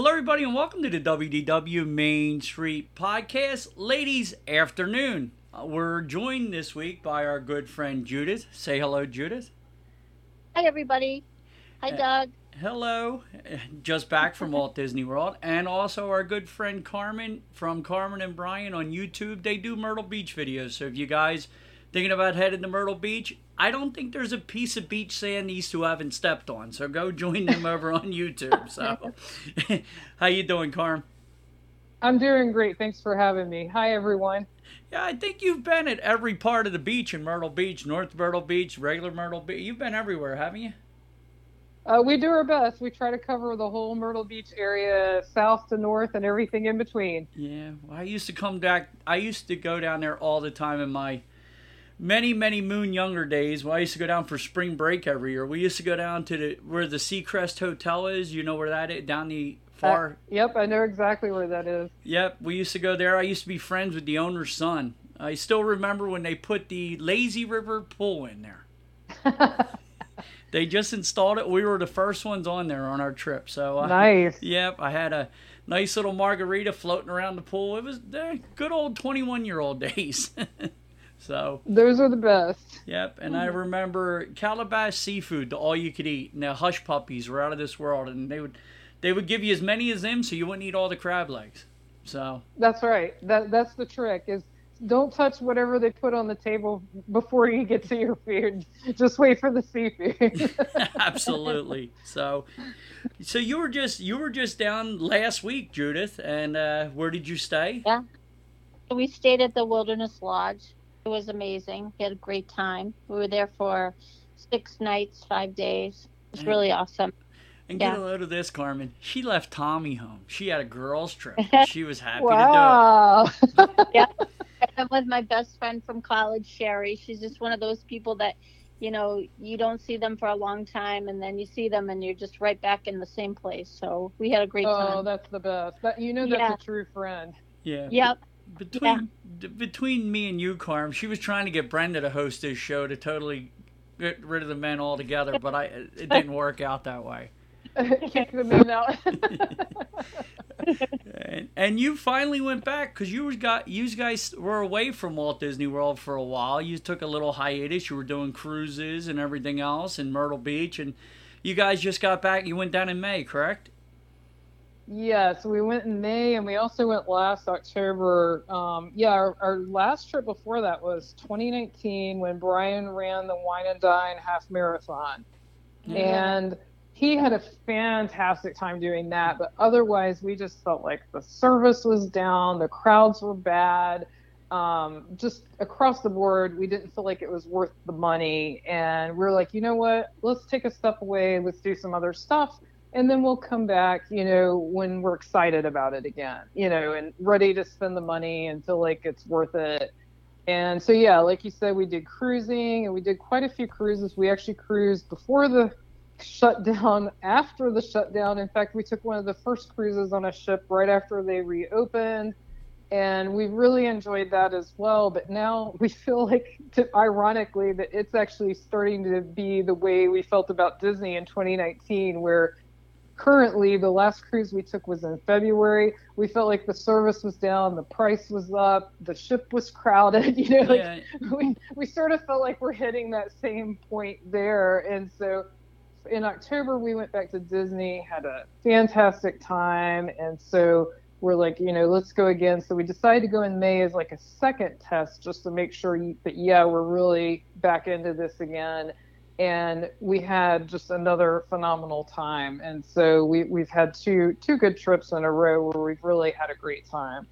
Hello, everybody, and welcome to the WDW Main Street Podcast. Ladies, afternoon. Uh, we're joined this week by our good friend Judith. Say hello, Judith. Hi, everybody. Hi, Uh, Doug. Hello, just back from Walt Disney World, and also our good friend Carmen from Carmen and Brian on YouTube. They do Myrtle Beach videos, so if you guys thinking about heading to Myrtle Beach, I don't think there's a piece of beach sand these two haven't stepped on. So go join them over on YouTube. So, how you doing, Carm? I'm doing great. Thanks for having me. Hi, everyone. Yeah, I think you've been at every part of the beach in Myrtle Beach, North Myrtle Beach, regular Myrtle Beach. You've been everywhere, haven't you? Uh, we do our best. We try to cover the whole Myrtle Beach area, south to north, and everything in between. Yeah, well, I used to come back. I used to go down there all the time in my many, many moon younger days. Well, I used to go down for spring break every year. We used to go down to the where the Seacrest Hotel is. You know where that is? Down the far. Uh, yep, I know exactly where that is. Yep, we used to go there. I used to be friends with the owner's son. I still remember when they put the lazy river pool in there. They just installed it. We were the first ones on there on our trip. So uh, nice. Yep, I had a nice little margarita floating around the pool. It was uh, good old 21 year old days. so, Those are the best. yep. And I remember Calabash seafood, the all you could eat. And the hush puppies were out of this world. And they would they would give you as many as them so you wouldn't eat all the crab legs. So, That's right. That that's the trick. Is don't touch whatever they put on the table before you get to your food. Just wait for the seafood. absolutely. So, so you were just you were just down last week, Judith. And uh, where did you stay? Yeah. We stayed at the Wilderness Lodge. It was amazing. We had a great time. We were there for six nights, five days. It was really awesome. And get a load of this, Carmen. She left Tommy home. She had a girls' trip. She was happy to do. wow. I'm with my best friend from college, Sherry. She's just one of those people that, you know, you don't see them for a long time and then you see them and you're just right back in the same place. So we had a great oh, time. Oh, that's the best. That you know that's Yeah. a true friend. Yeah. Yep. Between d- between me and you, Carm, she was trying to get Brenda to host this show to totally get rid of the men altogether, but I it didn't work out that way. Kick the men out. And, and you finally went back because you was got you guys were away from Walt Disney World for a while. You took a little hiatus. You were doing cruises and everything else in Myrtle Beach, and you guys just got back. You went down in May, correct? Yes, we went in May and we also went last October. Um, yeah, our, our last trip before that was 2019 when Brian ran the Wine and Dine half marathon. And he had a fantastic time doing that. But otherwise, we just felt like the service was down, the crowds were bad. Um, just across the board, we didn't feel like it was worth the money. And we're like, you know what? Let's take a step away. Let's do some other stuff and then we'll come back you know when we're excited about it again you know and ready to spend the money and feel like it's worth it and so yeah like you said we did cruising and we did quite a few cruises we actually cruised before the shutdown after the shutdown. In fact, we took one of the first cruises on a ship right after they reopened. And we really enjoyed that as well. But now we feel like, to, ironically, that it's actually starting to be the way we felt about Disney in 2019, where currently the last cruise we took was in February. We felt like the service was down, the price was up, the ship was crowded. You know, like yeah. we we sort of felt like we're hitting that same point there. And so in October we went back to Disney, had a fantastic time, and so we're like, you know, let's go again. So we decided to go in May as like a second test just to make sure that yeah, we're really back into this again and we had just another phenomenal time. And so we, we've had two two good trips in a row where we've really had a great time.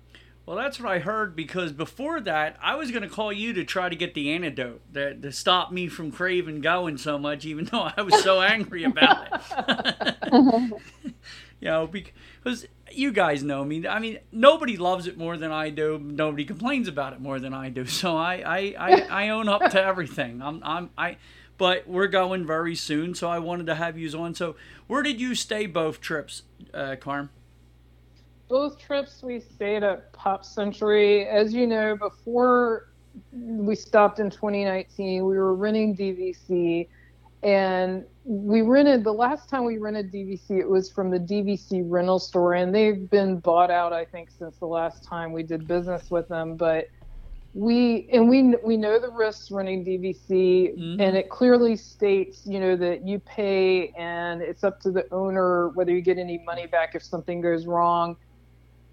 Well, that's what I heard because before that, I was going to call you to try to get the antidote that to stop me from craving going so much, even though I was so angry about it. you know, because you guys know me. I mean, nobody loves it more than I do. Nobody complains about it more than I do. So I, I, I, I own up to everything. I'm, I'm, I but we're going very soon, so I wanted to have you on. So, where did you stay both trips, uh, Carm? Both trips we stayed at Pop Century. As you know, before we stopped in 2019, we were renting DVC, and we rented the last time we rented DVC. It was from the DVC rental store, and they've been bought out, I think, since the last time we did business with them. But we and we we know the risks running DVC, mm-hmm. and it clearly states, you know, that you pay and it's up to the owner whether you get any money back if something goes wrong.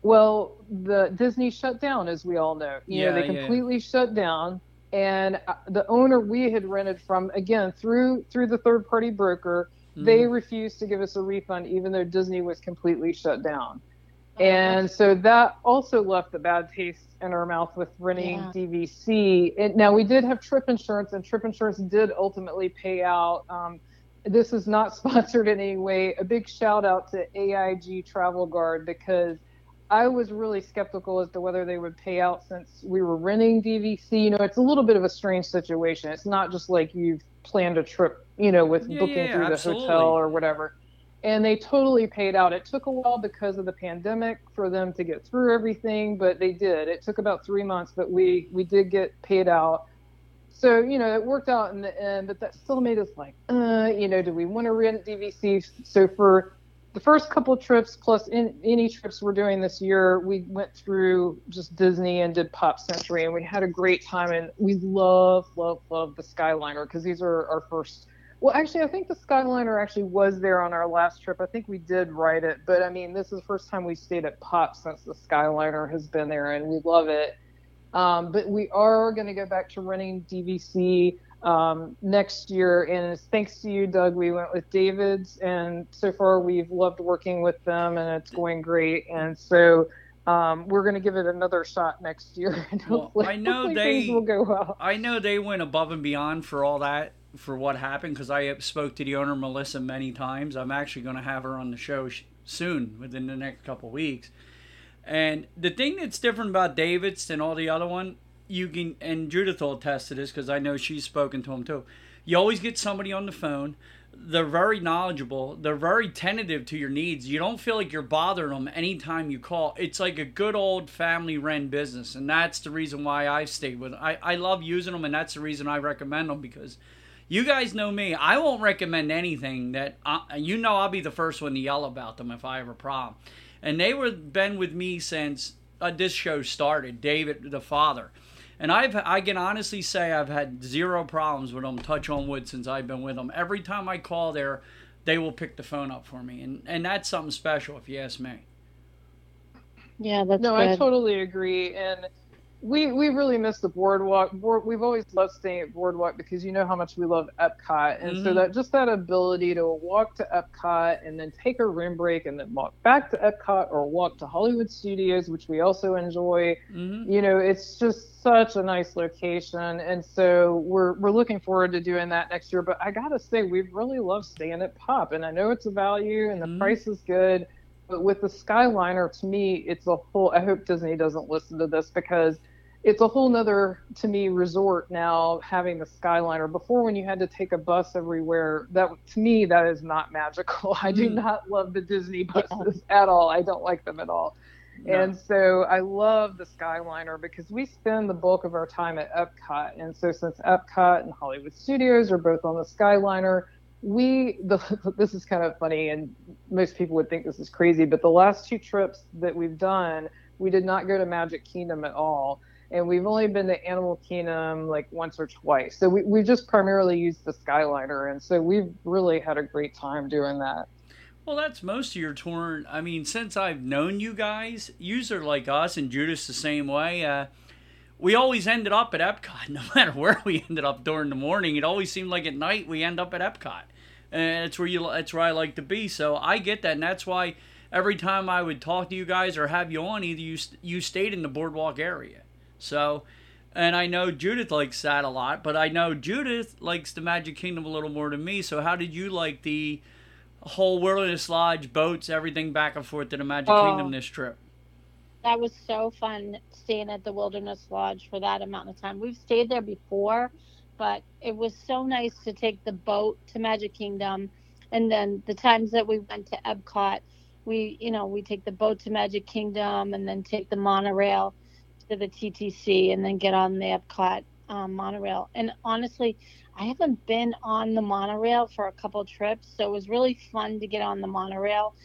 Well, the Disney shut down, as we all know. You yeah, know, they completely yeah. shut down, and uh, the owner we had rented from, again through through the third party broker, mm-hmm. they refused to give us a refund, even though Disney was completely shut down. Oh, and so that also left a bad taste in our mouth with renting yeah. DVC. And now we did have trip insurance, and trip insurance did ultimately pay out. Um, this is not sponsored in any way. A big shout out to AIG Travel Guard because I was really skeptical as to whether they would pay out since we were renting DVC. You know, it's a little bit of a strange situation. It's not just like you've planned a trip, you know, with yeah, booking yeah, through absolutely. the hotel or whatever and they totally paid out. It took a while because of the pandemic for them to get through everything, but they did. It took about three months, but we we did get paid out. So you know it worked out in the end, but that still made us like, uh, you know, do we want to rent DVC? So for the first couple trips plus in, any trips we're doing this year, we went through just Disney and did Pop Century, and we had a great time. And we love, love, love the Skyliner because these are our first well, actually, I think the Skyliner actually was there on our last trip. I think we did ride it, but I mean, this is the first time we stayed at Pop since the Skyliner has been there, and we love it. Um, but we are going to go back to running DVC um, next year, and it's thanks to you, Doug. We went with David's, and so far we've loved working with them, and it's going great. And so um, we're going to give it another shot next year, and well, hopefully, I know hopefully they will go well. I know they went above and beyond for all that for what happened because I spoke to the owner Melissa many times. I'm actually going to have her on the show sh- soon within the next couple weeks. And the thing that's different about David's than all the other one, you can and Judith will attest to this because I know she's spoken to him too. You always get somebody on the phone. They're very knowledgeable. They're very tentative to your needs. You don't feel like you're bothering them anytime you call. It's like a good old family run business, and that's the reason why I've stayed with. Them. I I love using them, and that's the reason I recommend them because you guys know me. I won't recommend anything that I, you know. I'll be the first one to yell about them if I have a problem. And they were been with me since uh, this show started. David, the father, and I've I can honestly say I've had zero problems with them. Touch on wood since I've been with them. Every time I call there, they will pick the phone up for me, and and that's something special if you ask me. Yeah, that's no, good. I totally agree, and we we really miss the boardwalk. Board, we've always loved staying at boardwalk because you know how much we love Epcot, and mm-hmm. so that just that ability to walk to Epcot and then take a room break and then walk back to Epcot or walk to Hollywood Studios, which we also enjoy. Mm-hmm. You know, it's just such a nice location, and so we're we're looking forward to doing that next year. But I gotta say, we've really love staying at Pop, and I know it's a value and the mm-hmm. price is good. But with the Skyliner, to me, it's a whole. I hope Disney doesn't listen to this because it's a whole nother to me resort now having the skyliner before when you had to take a bus everywhere that to me that is not magical i do mm. not love the disney buses yeah. at all i don't like them at all no. and so i love the skyliner because we spend the bulk of our time at epcot and so since epcot and hollywood studios are both on the skyliner we the this is kind of funny and most people would think this is crazy but the last two trips that we've done we did not go to magic kingdom at all and we've only been to Animal Kingdom like once or twice. So we we just primarily used the Skyliner, and so we've really had a great time doing that. Well, that's most of your tour. I mean, since I've known you guys, yous are like us, and Judith's the same way. Uh, we always ended up at Epcot, no matter where we ended up during the morning. It always seemed like at night we end up at Epcot, and it's where you. It's where I like to be. So I get that, and that's why every time I would talk to you guys or have you on, either you you stayed in the boardwalk area. So, and I know Judith likes that a lot, but I know Judith likes the Magic Kingdom a little more than me. So, how did you like the whole Wilderness Lodge, boats, everything back and forth to the Magic oh, Kingdom this trip? That was so fun staying at the Wilderness Lodge for that amount of time. We've stayed there before, but it was so nice to take the boat to Magic Kingdom. And then the times that we went to Epcot, we, you know, we take the boat to Magic Kingdom and then take the monorail to the TTC and then get on the Epcot um, monorail. And honestly, I haven't been on the monorail for a couple trips, so it was really fun to get on the monorail.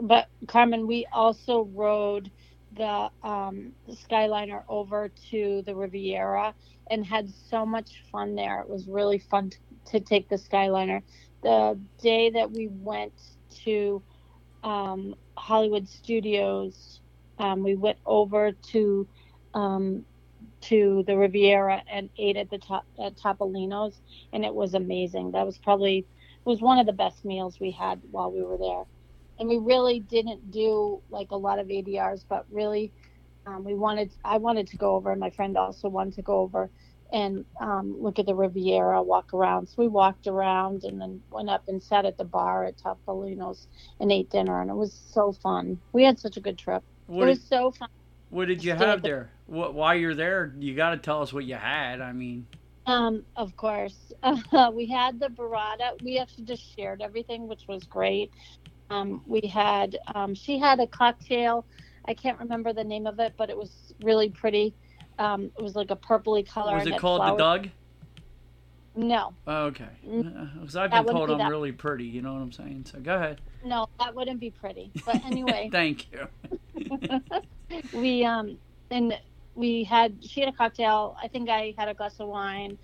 But Carmen, we also rode the, um, Skyliner over to the Riviera and had so much fun there. It was really fun to, to take the Skyliner. The day that we went to um, Hollywood Studios, um, we went over to um, to the Riviera and ate at the top at Topolino's, and it was amazing. That was probably it was one of the best meals we had while we were there. And we really didn't do like a lot of ADRs, but really um, we wanted I wanted to go over, and my friend also wanted to go over and um, look at the Riviera, walk around. So we walked around and then went up and sat at the bar at Topolino's and ate dinner, and it was so fun. We had such a good trip. What it was so fun. What did you have there? What, while you're there, you got to tell us what you had. I mean, um, of course, uh, we had the burrata. We actually just shared everything, which was great. Um, we had, um, she had a cocktail. I can't remember the name of it, but it was really pretty. Um, it was like a purpley color. Was it called the Doug? No. Oh, okay. Because I've been told be I'm that. really pretty. You know what I'm saying? So go ahead. No, that wouldn't be pretty. But anyway. Thank you. we um and we had she had a cocktail. I think I had a glass of wine,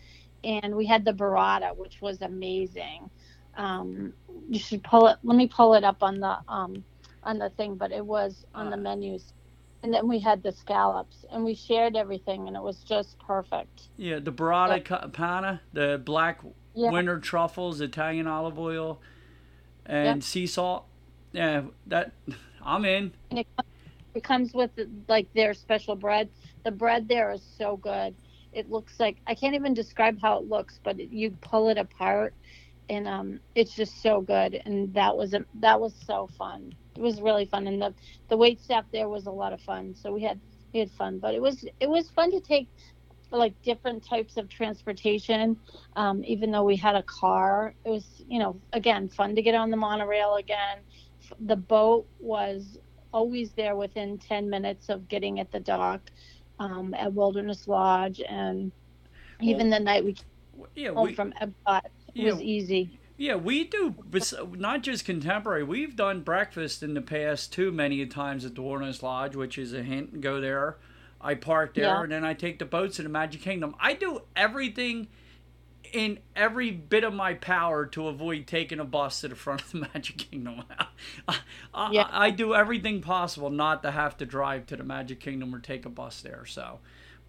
and we had the burrata, which was amazing. Um, you should pull it. Let me pull it up on the um on the thing, but it was on uh, the menus. And then we had the scallops, and we shared everything, and it was just perfect. Yeah, the burrata yeah. panna, the black yeah. winter truffles, Italian olive oil, and sea salt. Yeah, that I'm in. And it it comes with like their special bread. The bread there is so good. It looks like I can't even describe how it looks, but it, you pull it apart, and um, it's just so good. And that was a, that was so fun. It was really fun, and the the wait staff there was a lot of fun. So we had we had fun, but it was it was fun to take like different types of transportation. Um, even though we had a car, it was you know again fun to get on the monorail again. The boat was always there within 10 minutes of getting at the dock um, at Wilderness Lodge. And even well, the night we yeah, home we, from Epcot yeah, was easy. Yeah, we do, not just contemporary. We've done breakfast in the past too many times at the Wilderness Lodge, which is a hint. Go there. I park there, yeah. and then I take the boats to the Magic Kingdom. I do everything – in every bit of my power to avoid taking a bus to the front of the Magic Kingdom. I, I, yeah. I, do everything possible not to have to drive to the Magic Kingdom or take a bus there. So,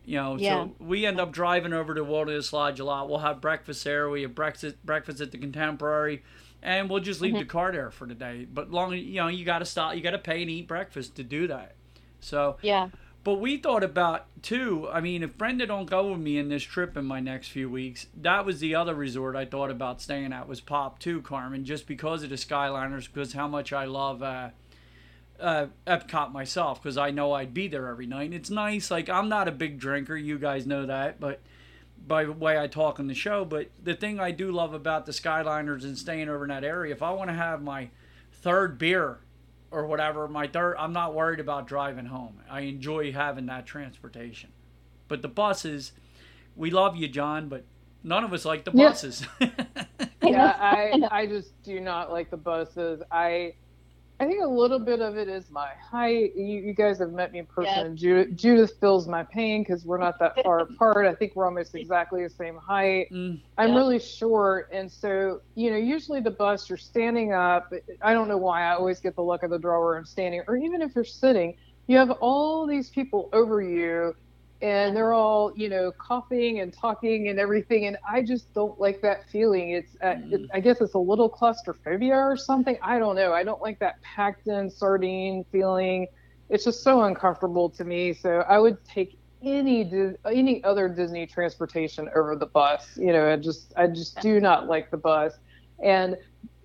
you know, yeah. so we end up driving over to Wilderness Lodge a lot. We'll have breakfast there. We have breakfast breakfast at the Contemporary, and we'll just leave mm-hmm. the car there for the day. But long, you know, you got to stop. You got to pay and eat breakfast to do that. So yeah. But we thought about too. I mean, if Brenda don't go with me in this trip in my next few weeks, that was the other resort I thought about staying at was Pop too, Carmen, just because of the Skyliners, because how much I love uh, uh, Epcot myself because I know I'd be there every night. And it's nice. Like I'm not a big drinker, you guys know that, but by the way I talk on the show. But the thing I do love about the Skyliners and staying over in that area, if I want to have my third beer or whatever, my third, I'm not worried about driving home. I enjoy having that transportation. But the buses, we love you, John, but none of us like the buses. yeah, I I just do not like the buses. I I think a little bit of it is my height. You, you guys have met me in person. Judith, Judith feels my pain because we're not that far apart. I think we're almost exactly the same height. Mm, I'm really short, and so you know, usually the bus you're standing up. I don't know why I always get the luck of the draw where I'm standing, or even if you're sitting, you have all these people over you and they're all you know coughing and talking and everything and i just don't like that feeling. It's, uh, mm. it's i guess it's a little claustrophobia or something. I don't know. I don't like that packed in sardine feeling. It's just so uncomfortable to me. So i would take any any other disney transportation over the bus you know i just i just do not like the bus. And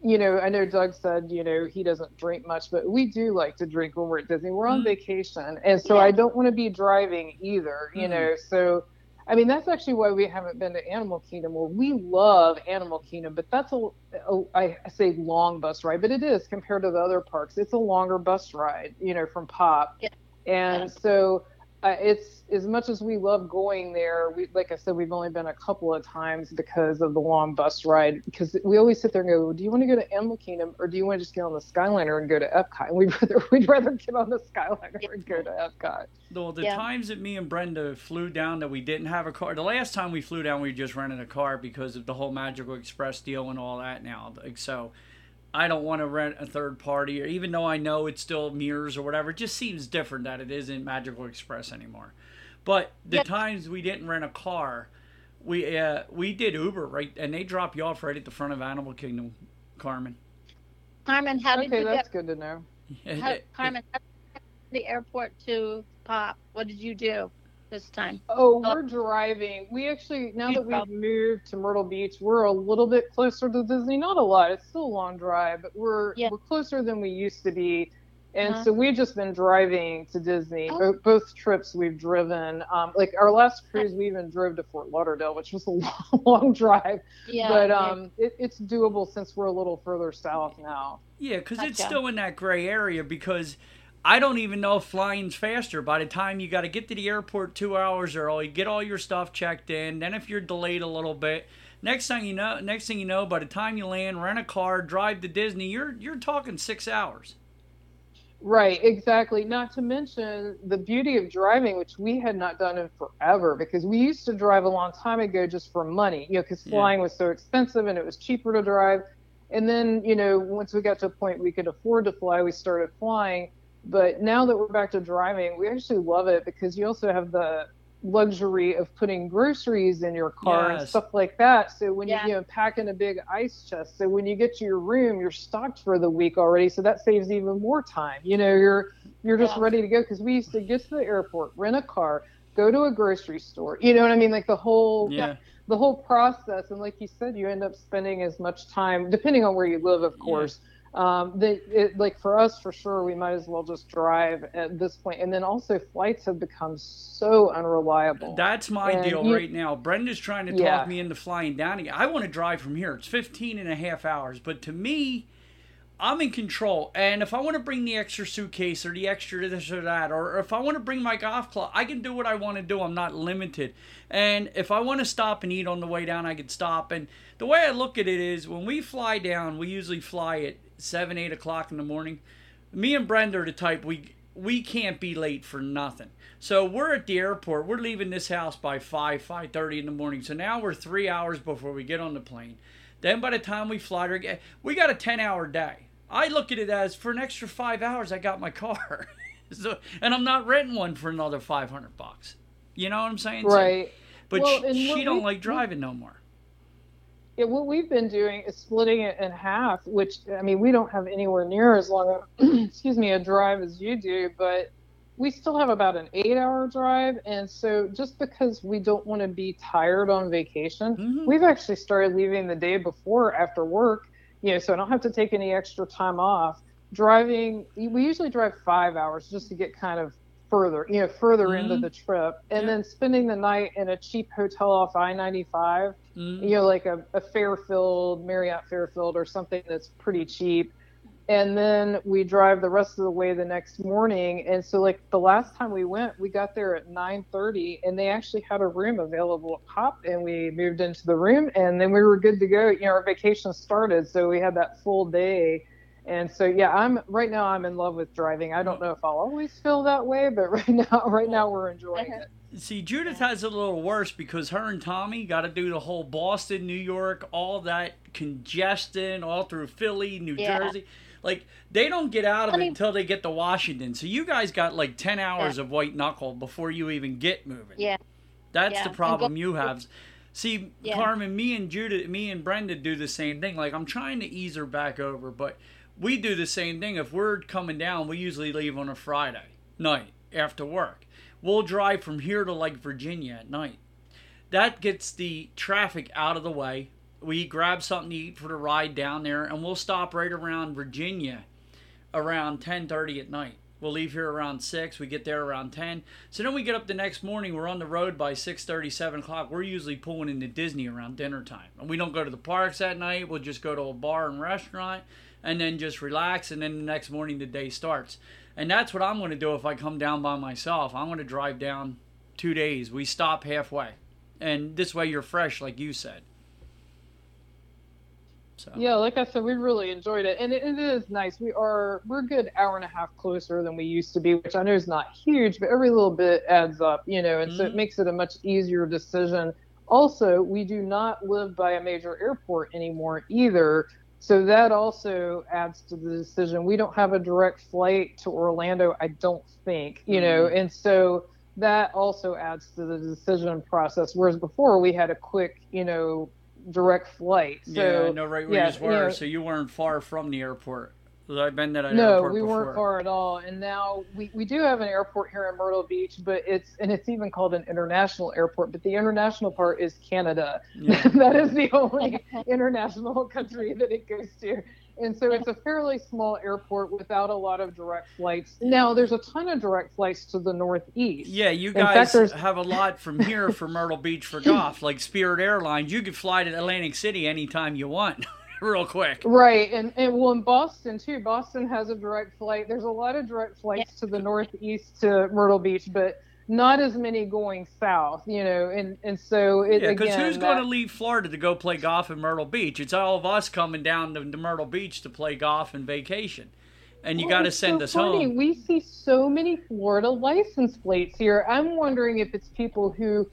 you know, I know Doug said, you know, he doesn't drink much, but we do like to drink when we're at Disney. We're on mm-hmm. vacation. And so yeah. I don't want to be driving either, you mm-hmm. know. So, I mean, that's actually why we haven't been to Animal Kingdom. Well, we love Animal Kingdom, but that's a, a I say long bus ride, but it is compared to the other parks. It's a longer bus ride, you know, from Pop. Yeah. And yeah. so, uh, it's as much as we love going there. We, like I said, we've only been a couple of times because of the long bus ride. Because we always sit there and go, "Do you want to go to Animal Kingdom or do you want to just get on the Skyliner and go to Epcot?" And we'd rather we'd rather get on the Skyliner and go to Epcot. Well, the yeah. times that me and Brenda flew down that we didn't have a car. The last time we flew down, we just rented a car because of the whole Magical Express deal and all that. Now, like so I don't want to rent a third party, or even though I know it's still Mears or whatever, it just seems different that it isn't Magical Express anymore. But the yep. times we didn't rent a car, we uh, we did Uber right, and they drop you off right at the front of Animal Kingdom, Carmen. Carmen, how did okay, you that's good to know. How, Carmen, the airport to Pop. What did you do? This time? Oh, we're driving. We actually now that we've moved to Myrtle Beach, we're a little bit closer to Disney. Not a lot. It's still a long drive, but we're yeah. we're closer than we used to be. And uh-huh. so we've just been driving to Disney. Oh. Both trips we've driven. Um, like our last cruise, we even drove to Fort Lauderdale, which was a long, long drive. Yeah, but um, yeah. It, it's doable since we're a little further south now. Yeah, because it's still in that gray area because I don't even know if flying's faster. By the time you got to get to the airport two hours early, get all your stuff checked in. Then if you're delayed a little bit, next thing you know, next thing you know, by the time you land, rent a car, drive to Disney, you're you're talking six hours. Right, exactly. Not to mention the beauty of driving, which we had not done in forever because we used to drive a long time ago just for money, you know, because flying yeah. was so expensive and it was cheaper to drive. And then, you know, once we got to a point we could afford to fly, we started flying. But now that we're back to driving, we actually love it because you also have the luxury of putting groceries in your car yes. and stuff like that. So when yeah. you, you know pack in a big ice chest, so when you get to your room, you're stocked for the week already. So that saves even more time. You know, you're you're just yeah. ready to go because we used to get to the airport, rent a car, go to a grocery store. You know what I mean? Like the whole yeah. the whole process. And like you said, you end up spending as much time, depending on where you live, of course. Yeah um, they, it, like for us for sure we might as well just drive at this point. And then also flights have become so unreliable. That's my and deal you, right now. Brenda's trying to talk me into flying down again. I want to drive from here. It's 15 and a half hours. But to me i'm in control. And if i want to bring the extra suitcase or the extra this or that or if i want to bring my golf club i can do what i want to do. I'm not limited. And if i want to stop and eat on the way down i can stop. And the way i look at it is when we fly down we usually fly at seven, eight o'clock in the morning. Me and Brenda are the type we we can't be late for nothing. So we're at the airport. We're leaving this house by five, five thirty in the morning. So now we're three hours before we get on the plane. Then by the time we fly, we got a ten hour day. I look at it as for an extra five hours, I got my car. so, and I'm not renting one for another five hundred bucks. You know what I'm saying? Right. So, but well, she, she don't we, like driving no more. Yeah, what we've been doing is splitting it in half, which I mean we don't have anywhere near as long a excuse me a drive as you do, but we still have about an eight-hour drive, and so just because we don't want to be tired on vacation, mm-hmm. we've actually started leaving the day before after work, you know, so I don't have to take any extra time off. driving. We usually drive five hours just to get kind of further, you know, further mm-hmm. into the trip, and yeah. then spending the night in a cheap hotel off I ninety five. Mm-hmm. You know, like a, a Fairfield, Marriott Fairfield, or something that's pretty cheap. And then we drive the rest of the way the next morning. And so like the last time we went we got there at 9.30 and they actually had a room available at pop and we moved into the room and then we were good to go. You know our vacation started so we had that full day. And so yeah i'm right now i'm in love with driving. I don't know if i'll always feel that way but right now right now we're enjoying it See, Judith has it a little worse because her and Tommy got to do the whole Boston, New York, all that congestion, all through Philly, New yeah. Jersey like they don't get out of I mean, it until they get to Washington. So you guys got like ten hours yeah. of white knuckle before you even get moving. Yeah, that's yeah. the problem go- you have. See. Carmen, me and Judith, me and Brenda do the same thing. Like I'm trying to ease her back over, but we do the same thing. If we're coming down, we usually leave on a Friday night after work. We'll drive from here to like Virginia at night. That gets the traffic out of the way we grab something to eat for the ride down there, and we'll stop right around Virginia around 10:30 at night. We'll leave here around six. We get there around 10. So then we get up the next morning. We're on the road by 6:30, 7 o'clock. We're usually pulling into Disney around dinner time, and we don't go to the parks that night. We'll just go to a bar and restaurant, and then just relax. And then the next morning the day starts. And that's what I'm going to do if I come down by myself. I'm going to drive down two days. We stop halfway, and this way you're fresh, like you said. So yeah, like I said, we really enjoyed it, and it, it is nice. We are we're a good hour and a half closer than we used to be, which I know is not huge, but every little bit adds up, you know, and mm-hmm. so it mm-hmm. makes it a much easier decision. Also, we do not live by a major airport anymore either. So that also adds to the decision. We don't have a direct flight to Orlando, I don't think, you know, mm-hmm. and so that also adds to the decision process. Whereas before we had a quick, you know, direct flight. So, yeah, know right where yeah, you were. You know, so you weren't far from the airport. I've been at an no, airport we before. weren't far at all. And now we, we do have an airport here in Myrtle Beach, but it's and it's even called an international airport. But the international part is Canada. Yeah. that is the only international country that it goes to and so it's a fairly small airport without a lot of direct flights. Now there's a ton of direct flights to the northeast. Yeah, you guys fact, have a lot from here for Myrtle Beach for golf, like Spirit Airlines. You could fly to Atlantic City anytime you want. Real quick, right? And and well, in Boston too. Boston has a direct flight. There's a lot of direct flights yeah. to the northeast to Myrtle Beach, but not as many going south, you know, and and so it, yeah, because who's going to leave Florida to go play golf in Myrtle Beach? It's all of us coming down to, to Myrtle Beach to play golf and vacation, and you well, got to send so us funny. home. We see so many Florida license plates here. I'm wondering if it's people who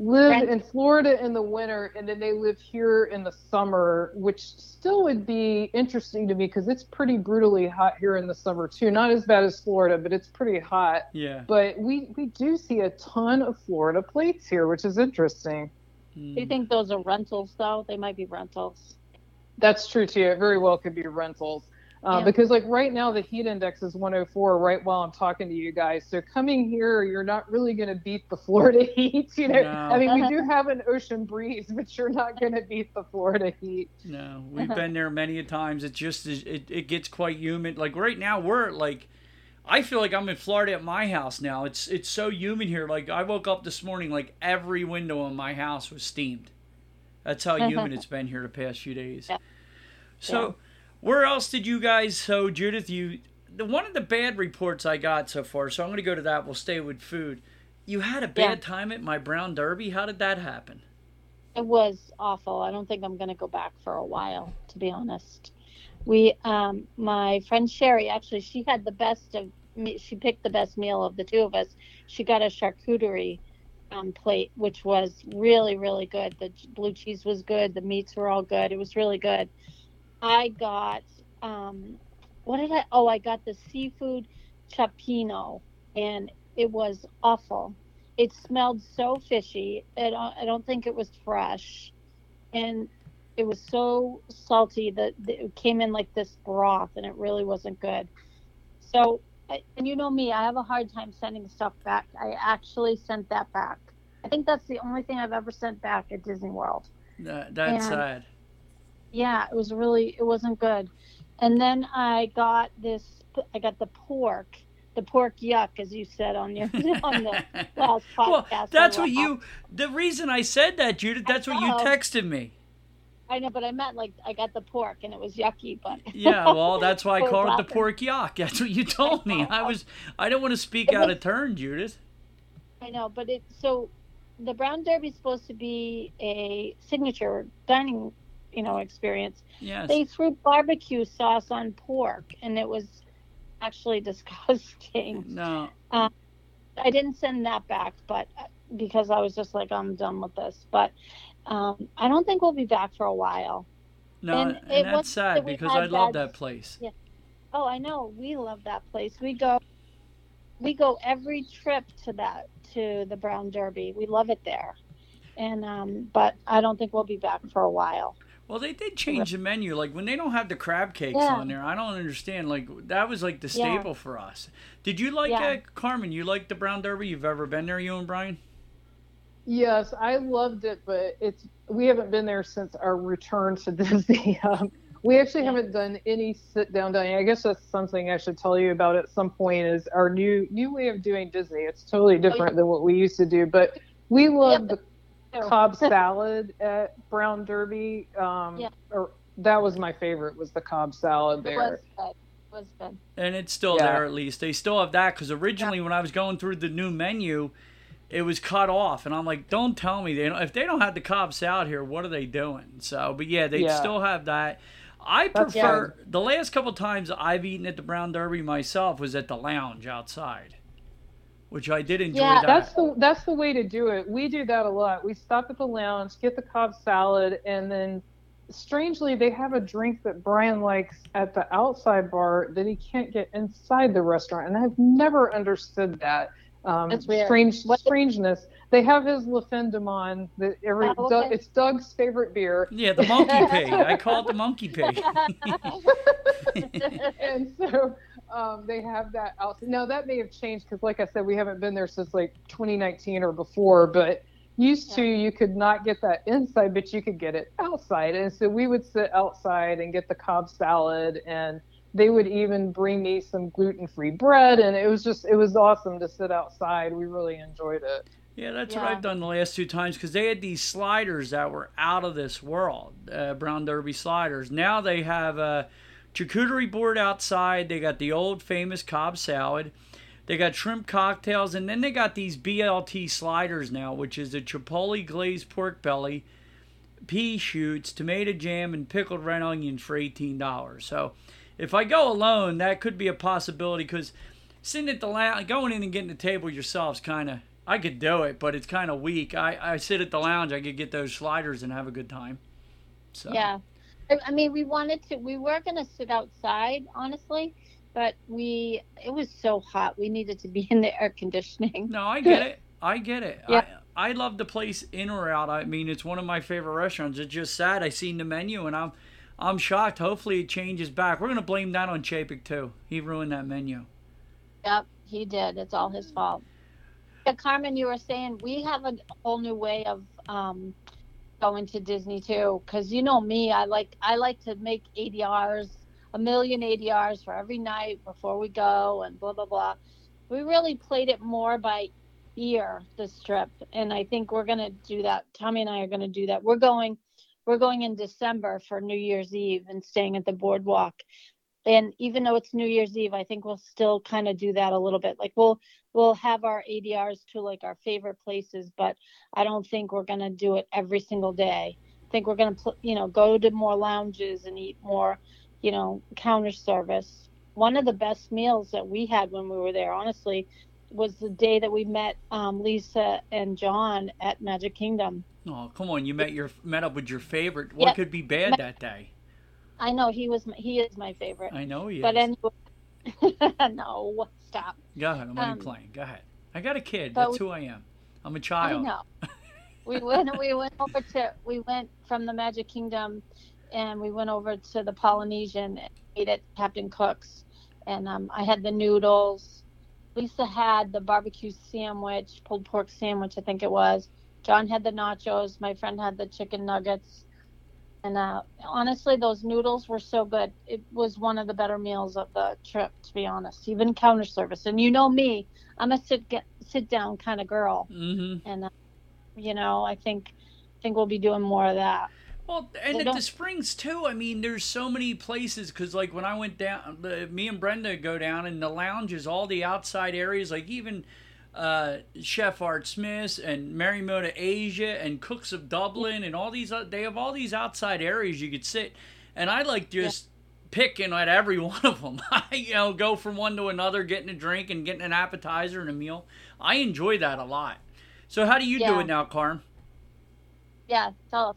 live in Florida in the winter and then they live here in the summer, which still would be interesting to me because it's pretty brutally hot here in the summer too. Not as bad as Florida, but it's pretty hot. Yeah. But we we do see a ton of Florida plates here, which is interesting. Hmm. Do you think those are rentals though? They might be rentals. That's true too. It very well could be rentals. Uh, yeah. Because like right now the heat index is 104 right while I'm talking to you guys. So coming here, you're not really going to beat the Florida heat. You know, no. I mean we do have an ocean breeze, but you're not going to beat the Florida heat. No, we've been there many a times. It just it it gets quite humid. Like right now we're like. I feel like I'm in Florida at my house now. It's it's so humid here. Like I woke up this morning, like every window in my house was steamed. That's how humid it's been here the past few days. Yeah. So. Yeah where else did you guys? So Judith, you the one of the bad reports I got so far. So I'm going to go to that. We'll stay with food. You had a bad yeah. time at my Brown Derby. How did that happen? It was awful. I don't think I'm going to go back for a while, to be honest. We, um, my friend Sherry, actually, she had the best of. She picked the best meal of the two of us. She got a charcuterie um, plate, which was really, really good. The blue cheese was good. The meats were all good. It was really good. I got um, what did I? Oh, I got the seafood cioppino, and it was awful. It smelled so fishy. It, I don't think it was fresh, and it was so salty that it came in like this broth, and it really wasn't good. So, and you know me, I have a hard time sending stuff back. I actually sent that back. I think that's the only thing I've ever sent back at Disney World. That, that's and, sad yeah, it was really it wasn't good. and then I got this. I got the pork, the pork yuck, as you said on your on the last podcast. well, that's what you. The reason I said that, Judith, that's what you texted me. I know, but I meant like I got the pork and it was yucky, but Yeah, well, that's why I called it the pork yuck. That's what you told me. I was. I don't want to speak out of turn, Judith. I know, but it so the brown derby is supposed to be a signature dining, you know, experience. Yes. They threw barbecue sauce on pork, and it was actually disgusting. No. I didn't send that back, but uh, because I was just like, I'm done with this. But um, I don't think we'll be back for a while. No, And and, it that's sad that because I love bad- that place. Yeah. Oh, I know. We love that place. We go, we go every trip to that to the Brown Derby. We love it there. And um, but I don't think we'll be back for a while. Well, they did change the menu. Like when they don't have the crab cakes Yeah. on there, I don't understand. Like that was like the Yeah. staple for us. Did you like Yeah. uh, Carmen? You like the Brown Derby? You've ever been there, you and Brian? Yes, I loved it, but it's we haven't been there since our return to Disney. Um, we actually haven't done any sit down dining. I guess that's something I should tell you about at some point. Is our new new way of doing Disney? It's totally different than what we used to do, but we love Yeah, the So, Cobb salad at Brown Derby. Um, Yeah. or that was my favorite. Was the Cobb salad it was there? good. It was good. And it's still Yeah. there at least. They still have that because originally when I was going through the new menu, it was cut off, and I'm like, don't tell me they don't, if they don't have the Cobb salad here, what are they doing? So, but yeah, they Yeah. still have that. I That's prefer the last couple times I've eaten at the Brown Derby myself was at the lounge outside, which I did enjoy Yeah, that. That's the that's the way to do it. We do that a lot. We stop at the lounge, get the Cobb salad, and then strangely they have a drink that Brian likes at the outside bar that he can't get inside the restaurant, and I've never understood that. Um, That's weird. Strange What- strangeness. They have his La Fin du Monde that every Oh, Doug- okay. it's Doug's favorite beer. yeah, the monkey pig. I call it the monkey pig. and so um, they have that out. Now that may have changed because, like I said, we haven't been there since like 2019 or before. But used to, you could not get that inside, but you could get it outside. And so we would sit outside and get the Cobb salad, and they would even bring me some gluten-free bread, and it was just it was awesome to sit outside. We really enjoyed it. Yeah, that's what I've done the last two times because they had these sliders that were out of this world, uh, Brown Derby sliders. Now they have a charcuterie board outside. They got the old famous Cobb salad. They got shrimp cocktails, and then they got these BLT sliders now, which is a chipotle glazed pork belly, pea shoots, tomato jam, and pickled red onions for eighteen dollars. So, if I go alone, that could be a possibility because sitting at the lounge, going in and getting the table yourself is kind of. I could do it, but it's kind of weak. I, I sit at the lounge. I could get those sliders and have a good time. So Yeah. I, mean, we wanted to, we were going to sit outside, honestly, but we, it was so hot. We needed to be in the air conditioning. No, I get it. I get it. Yeah. I I love the place in or out. I mean, it's one of my favorite restaurants. It's just sad. I seen the menu and I'm I'm shocked. Hopefully, it changes back. We're gonna blame that on Chapek too. He ruined that menu. Yep, he did. It's all his fault. Yeah, Carmen, you were saying we have a whole new way of um, going to Disney too, because you know me, I like I like to make ADRs, a million ADRs for every night before we go, and blah blah blah. We really played it more by ear this trip, and I think we're gonna do that. Tommy and I are gonna do that. We're going, we're going in December for New Year's Eve and staying at the boardwalk and even though it's New Year's Eve, I think we'll still kind of do that a little bit. Like we'll we'll have our ADRs to like our favorite places, but I don't think we're gonna do it every single day. I think we're gonna pl- you know go to more lounges and eat more, you know, counter service. One of the best meals that we had when we were there, honestly, was the day that we met um, Lisa and John at Magic Kingdom. Oh, come on! You met your met up with your favorite. What could be bad that day? I know he was my, he is my favorite, I know he but is. anyway, no, stop. Go ahead. I'm only um, playing. Go ahead. I got a kid. That's who I am. I'm a child. I know. we went. We went over to. We went from the Magic Kingdom, and we went over to the Polynesian and ate at Captain Cook's, and um, I had the noodles. Lisa had the barbecue sandwich, pulled pork sandwich, I think it was. John had the nachos. My friend had the chicken nuggets. And uh, honestly, those noodles were so good. It was one of the better meals of the trip, to be honest. Even counter service, and you know me, I'm a sit get, sit down kind of girl, Mm-hmm. and uh, you know, I think I think we'll be doing more of that. Well, and They at the Springs too. I mean, there's so many places because, like, when I went down, the, me and Brenda go down in the lounges, all the outside areas, like even uh, Chef Art Smith's and Morimoto Asia and Cookes of Dublin and all these. uh, They have all these outside areas you could sit, and I like just picking at every one of them. I, you know, go from one to another, getting a drink and getting an appetizer and a meal. I enjoy that a lot. So, how do you do it now, Carm? Yeah, tell us.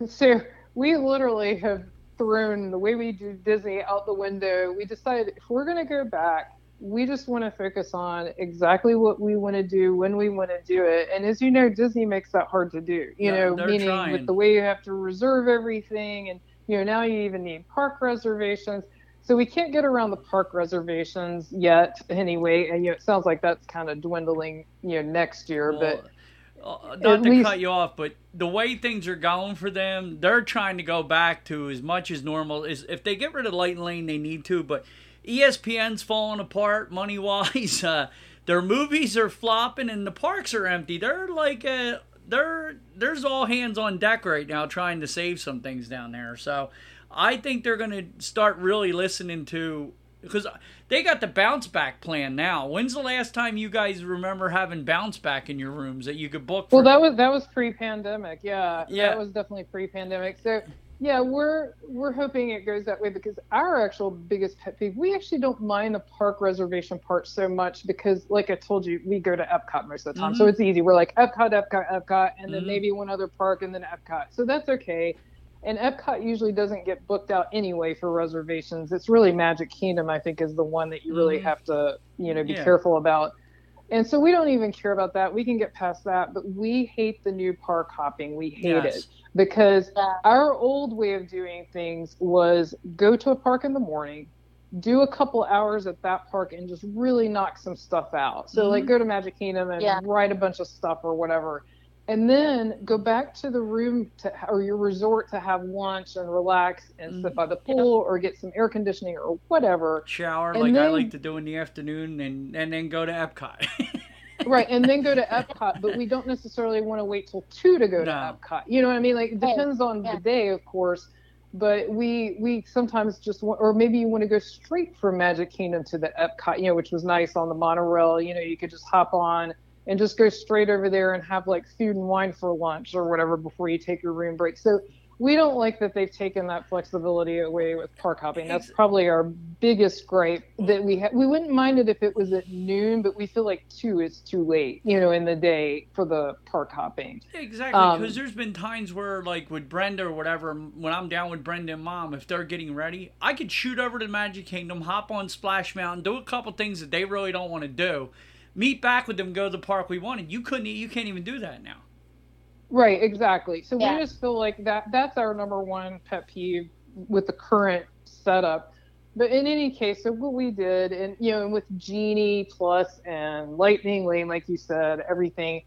So we literally have thrown the way we do Disney out the window. We decided if we're going to go back, we just want to focus on exactly what we want to do when we want to do it. And as you know, Disney makes that hard to do. You know, meaning trying. with the way you have to reserve everything, and you know now you even need park reservations. So we can't get around the park reservations yet, anyway. And you know, it sounds like that's kind of dwindling, you know, next year. but uh, not to least- cut you off, but the way things are going for them, they're trying to go back to as much as normal. Is if they get rid of Light Lane, they need to. But ESPN's falling apart money wise. Uh, their movies are flopping, and the parks are empty. They're like uh, they're there's all hands on deck right now trying to save some things down there. So I think they're going to start really listening to because they got the bounce back plan now. When's the last time you guys remember having bounce back in your rooms that you could book? For? Well, that was that was pre-pandemic. Yeah, Yeah. that was definitely pre-pandemic. So, yeah, we're we're hoping it goes that way because our actual biggest pet peeve, we actually don't mind the park reservation part so much because, like I told you, we go to Epcot most of the time, so Mhm. it's easy. We're like Epcot, Epcot, Epcot, and then Mhm. maybe one other park, and then Epcot. So that's okay. And Epcot usually doesn't get booked out anyway for reservations. It's really Magic Kingdom, I think, is the one that you really Mhm. have to, you know, be Yeah. careful about. And so we don't even care about that. We can get past that, but we hate the new park hopping. We hate Yes. it because our old way of doing things was go to a park in the morning, do a couple hours at that park, and just really knock some stuff out. So, like, Mhm. go to Magic Kingdom and Yeah. write a bunch of stuff or whatever. And then go back to the room to, or your resort to have lunch and relax and sit Mhm. by the pool or get some air conditioning or whatever. shower And like I like to do in the afternoon, and and then go to Epcot. right and then go to epcot but we don't necessarily want to wait till two to go to epcot you know what i mean like it depends on Yeah. the day of course but we we sometimes just want or maybe you want to go straight from magic kingdom to the epcot you know which was nice on the monorail you know you could just hop on and just go straight over there and have like food and wine for lunch or whatever before you take your room break so we don't like that they've taken that flexibility away with park hopping. That's probably our biggest gripe that we ha- we wouldn't mind it if it was at noon, but we feel like two is too late, you know, in the day for the park hopping. exactly, Um, because there's been times where like with Brenda or whatever, when I'm down with Brenda and Mom, if they're getting ready, I could shoot over to Magic Kingdom, hop on Splash Mountain, do a couple things that they really don't want to do, meet back with them, go to the park we wanted. You couldn't, you can't even do that now. Right, exactly. So Yeah. we just feel like that that's our number one pet peeve with the current setup. But in any case, so what we did, and you know, with Genie Plus and Lightning Lane, like you said, everything,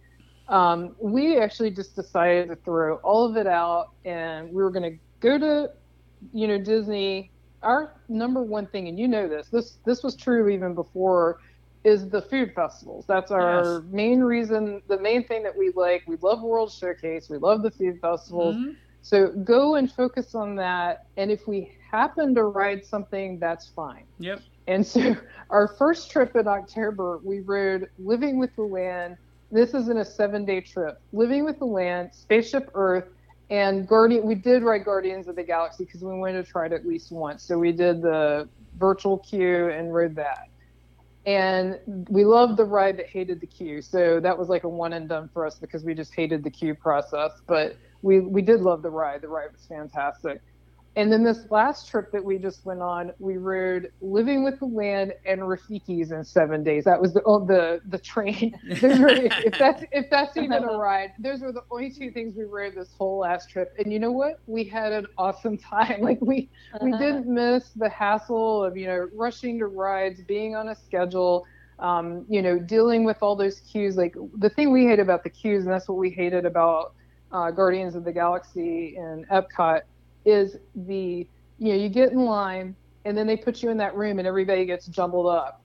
um, we actually just decided to throw all of it out, and we were going to go to, you know, Disney. Our number one thing, and you know this, this this was true even before, is the food festivals. That's our Yes. main reason, the main thing that we like. We love World Showcase. We love the food festivals. Mhm. So go and focus on that. And if we happen to ride something, that's fine. Yep. And so our first trip in October, we rode Living with the Land. This is in a seven day trip. Living with the Land, Spaceship Earth, and Guardian. We did ride Guardians of the Galaxy because we wanted to try it at least once. So we did the virtual queue and rode that. And we loved the ride but hated the queue. So that was like a one and done for us because we just hated the queue process. But we, we did love the ride. The ride was fantastic. And then this last trip that we just went on, we rode Living with the Land and Rafiki's in seven days. That was the oh, the the train. Were, if that's if that's even a ride, those were the only two things we rode this whole last trip. And you know what? We had an awesome time. Like we we didn't miss the hassle of you know rushing to rides, being on a schedule. Um, you know, dealing with all those queues. Like the thing we hate about the queues, and that's what we hated about uh, Guardians of the Galaxy and Epcot is the you know you get in line and then they put you in that room and everybody gets jumbled up.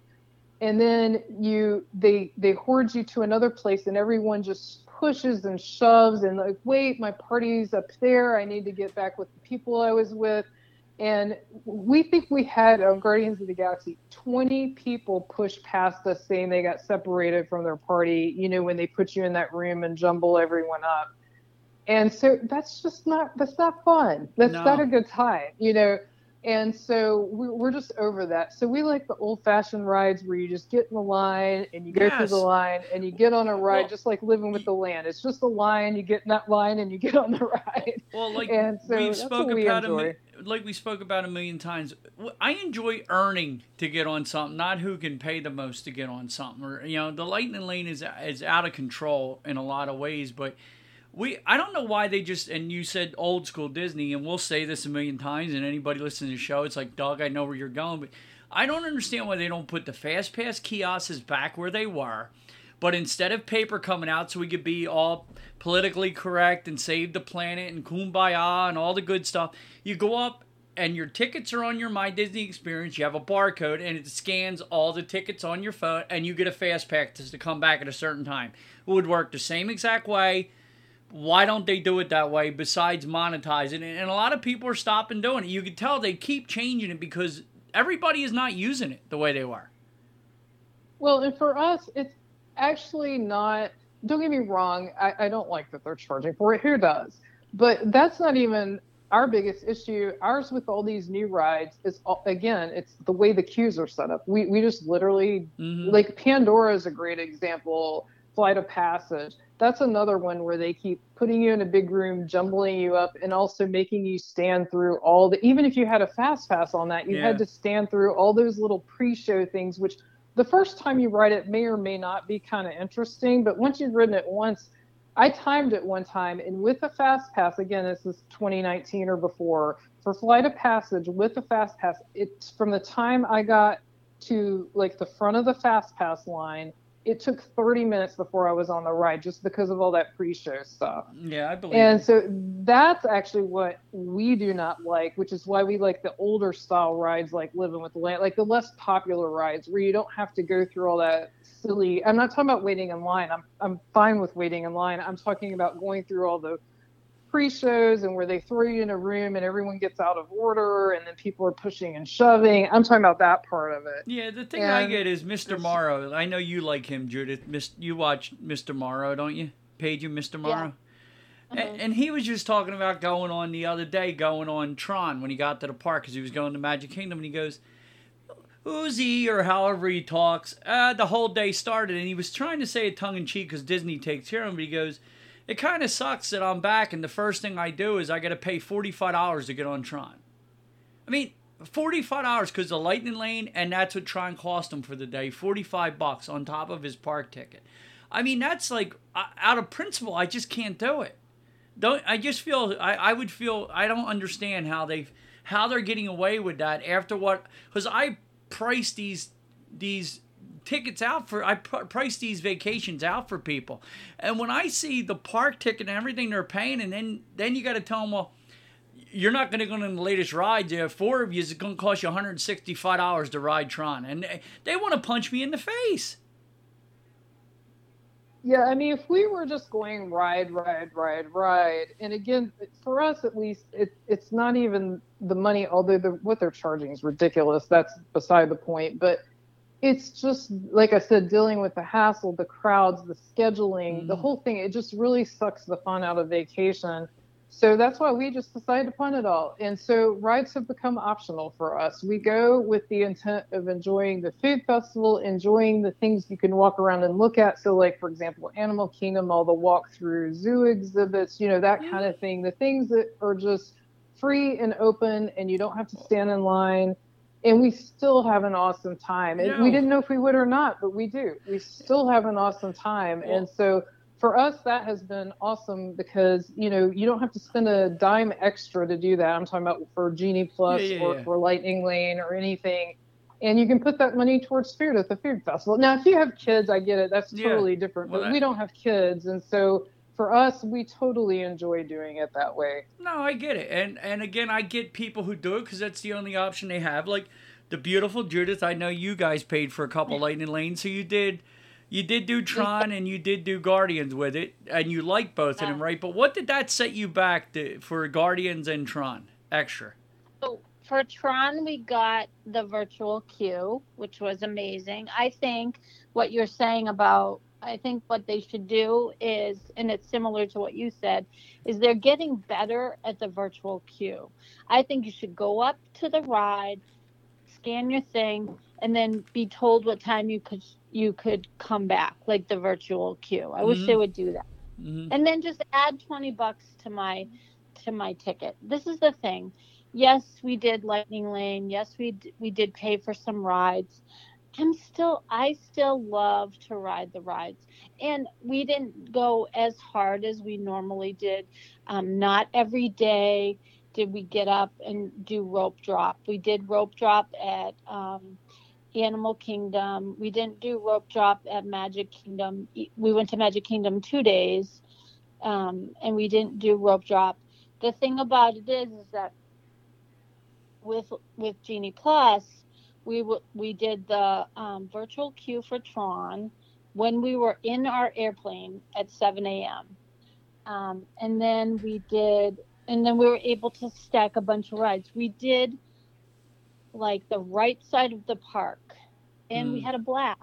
And then you they they hoard you to another place and everyone just pushes and shoves and like wait my party's up there. I need to get back with the people i was with. And we think we had on guardians of the galaxy 20 people push past us saying they got separated from their party you know when they put you in that room and jumble everyone up and so that's just not that's not fun that's no. not a good time you know and so we're just over that. So we like the old fashioned rides where you just get in the line and you go yes. through the line and you get on a ride, well, just like living with the land. It's just a line, you get in that line and you get on the ride. Well, like and so we spoke about a, like we spoke about a million times. I enjoy earning to get on something, not who can pay the most to get on something. Or you know, the lightning lane is is out of control in a lot of ways, but we I don't know why they just and you said old school Disney and we'll say this a million times and anybody listening to the show it's like dog I know where you're going but I don't understand why they don't put the fast pass kiosks back where they were but instead of paper coming out so we could be all politically correct and save the planet and kumbaya and all the good stuff you go up and your tickets are on your My Disney experience. You have a barcode and it scans all the tickets on your phone and you get a fast pass to come back at a certain time. It would work the same exact way why don't they do it that way besides monetizing it? And a lot of people are stopping doing it. You can tell they keep changing it because everybody is not using it the way they were. Well, and for us, it's actually not. Don't get me wrong. I, I don't like that they're charging for it. Who does? But that's not even our biggest issue. Ours with all these new rides is again, it's the way the queues are set up. We we just literally mm-hmm. like Pandora is a great example. Flight of Passage that's another one where they keep putting you in a big room, jumbling you up, and also making you stand through all the. Even if you had a fast pass on that, you yeah. had to stand through all those little pre-show things, which the first time you ride it may or may not be kind of interesting, but once you've ridden it once, I timed it one time, and with a fast pass, again, this is 2019 or before, for Flight of Passage with a fast pass, it's from the time I got to like the front of the fast pass line it took 30 minutes before I was on the ride just because of all that pre-show stuff. Yeah, I believe. And so that's actually what we do not like, which is why we like the older style rides like Living with the Land, like the less popular rides where you don't have to go through all that silly. I'm not talking about waiting in line. I'm I'm fine with waiting in line. I'm talking about going through all the pre-shows and where they throw you in a room and everyone gets out of order and then people are pushing and shoving. I'm talking about that part of it. Yeah, the thing and I get is Mr. Morrow. I know you like him, Judith. You watch Mr. Morrow, don't you? Paid you Mr. Morrow? Yeah. Uh-huh. And, he was just talking about going on the other day, going on Tron when he got to the park because he was going to Magic Kingdom, and he goes, Uzi or however he talks. Uh, the whole day started, and he was trying to say it tongue in cheek because Disney takes care of him, but he goes, it kind of sucks that I'm back and the first thing I do is I got to pay $45 to get on Tron. I mean, $45 because the lightning lane and that's what Tron cost him for the day, 45 bucks on top of his park ticket. I mean, that's like out of principle, I just can't do it. Don't I just feel I, I would feel I don't understand how they how they're getting away with that after what because I price these these tickets out for I price these vacations out for people, and when I see the park ticket and everything they're paying, and then then you got to tell them, well, you're not going to go on the latest ride. There, four of you is going to cost you 165 dollars to ride Tron, and eh, they, they want to punch me in the face. Yeah, I mean, if we were just going ride, ride, ride, ride, and again, for us at least, it, it's not even the money. Although the, what they're charging is ridiculous. That's beside the point. But it's just like I said, dealing with the hassle, the crowds, the scheduling, mm. the whole thing. It just really sucks the fun out of vacation. So that's why we just decided to punt it all. And so rides have become optional for us. We go with the intent of enjoying the food festival, enjoying the things you can walk around and look at. So, like for example, Animal Kingdom, all the walk through zoo exhibits, you know, that kind of thing. The things that are just free and open, and you don't have to stand in line and we still have an awesome time. And we didn't know if we would or not, but we do. We still have an awesome time. Cool. And so for us, that has been awesome because you know you don't have to spend a dime extra to do that. I'm talking about for Genie Plus yeah, yeah, or yeah. for Lightning Lane or anything, and you can put that money towards food at the food festival. Now, if you have kids, I get it. That's totally different. Well, but that... we don't have kids, and so for us, we totally enjoy doing it that way. No, I get it, and and again, I get people who do it because that's the only option they have. Like the beautiful Judith, I know you guys paid for a couple lightning lanes, so you did. You did do Tron and you did do Guardians with it, and you like both of them, right? But what did that set you back to, for Guardians and Tron extra? So for Tron, we got the virtual queue, which was amazing. I think what you're saying about, I think what they should do is, and it's similar to what you said, is they're getting better at the virtual queue. I think you should go up to the ride, scan your thing, and then be told what time you could you could come back, like the virtual queue. I wish Mhm. they would do that. Mhm. and then just add 20 bucks to my to my ticket this is the thing yes we did lightning lane yes we d- we did pay for some rides i'm still i still love to ride the rides and we didn't go as hard as we normally did um, not every day did we get up and do rope drop we did rope drop at um, Animal Kingdom. We didn't do rope drop at Magic Kingdom. We went to Magic Kingdom two days, um, and we didn't do rope drop. The thing about it is, is that with with Genie Plus, we w- we did the um, virtual queue for Tron when we were in our airplane at 7 a.m. Um, and then we did, and then we were able to stack a bunch of rides. We did like the right side of the park, and we Mm. had a blast.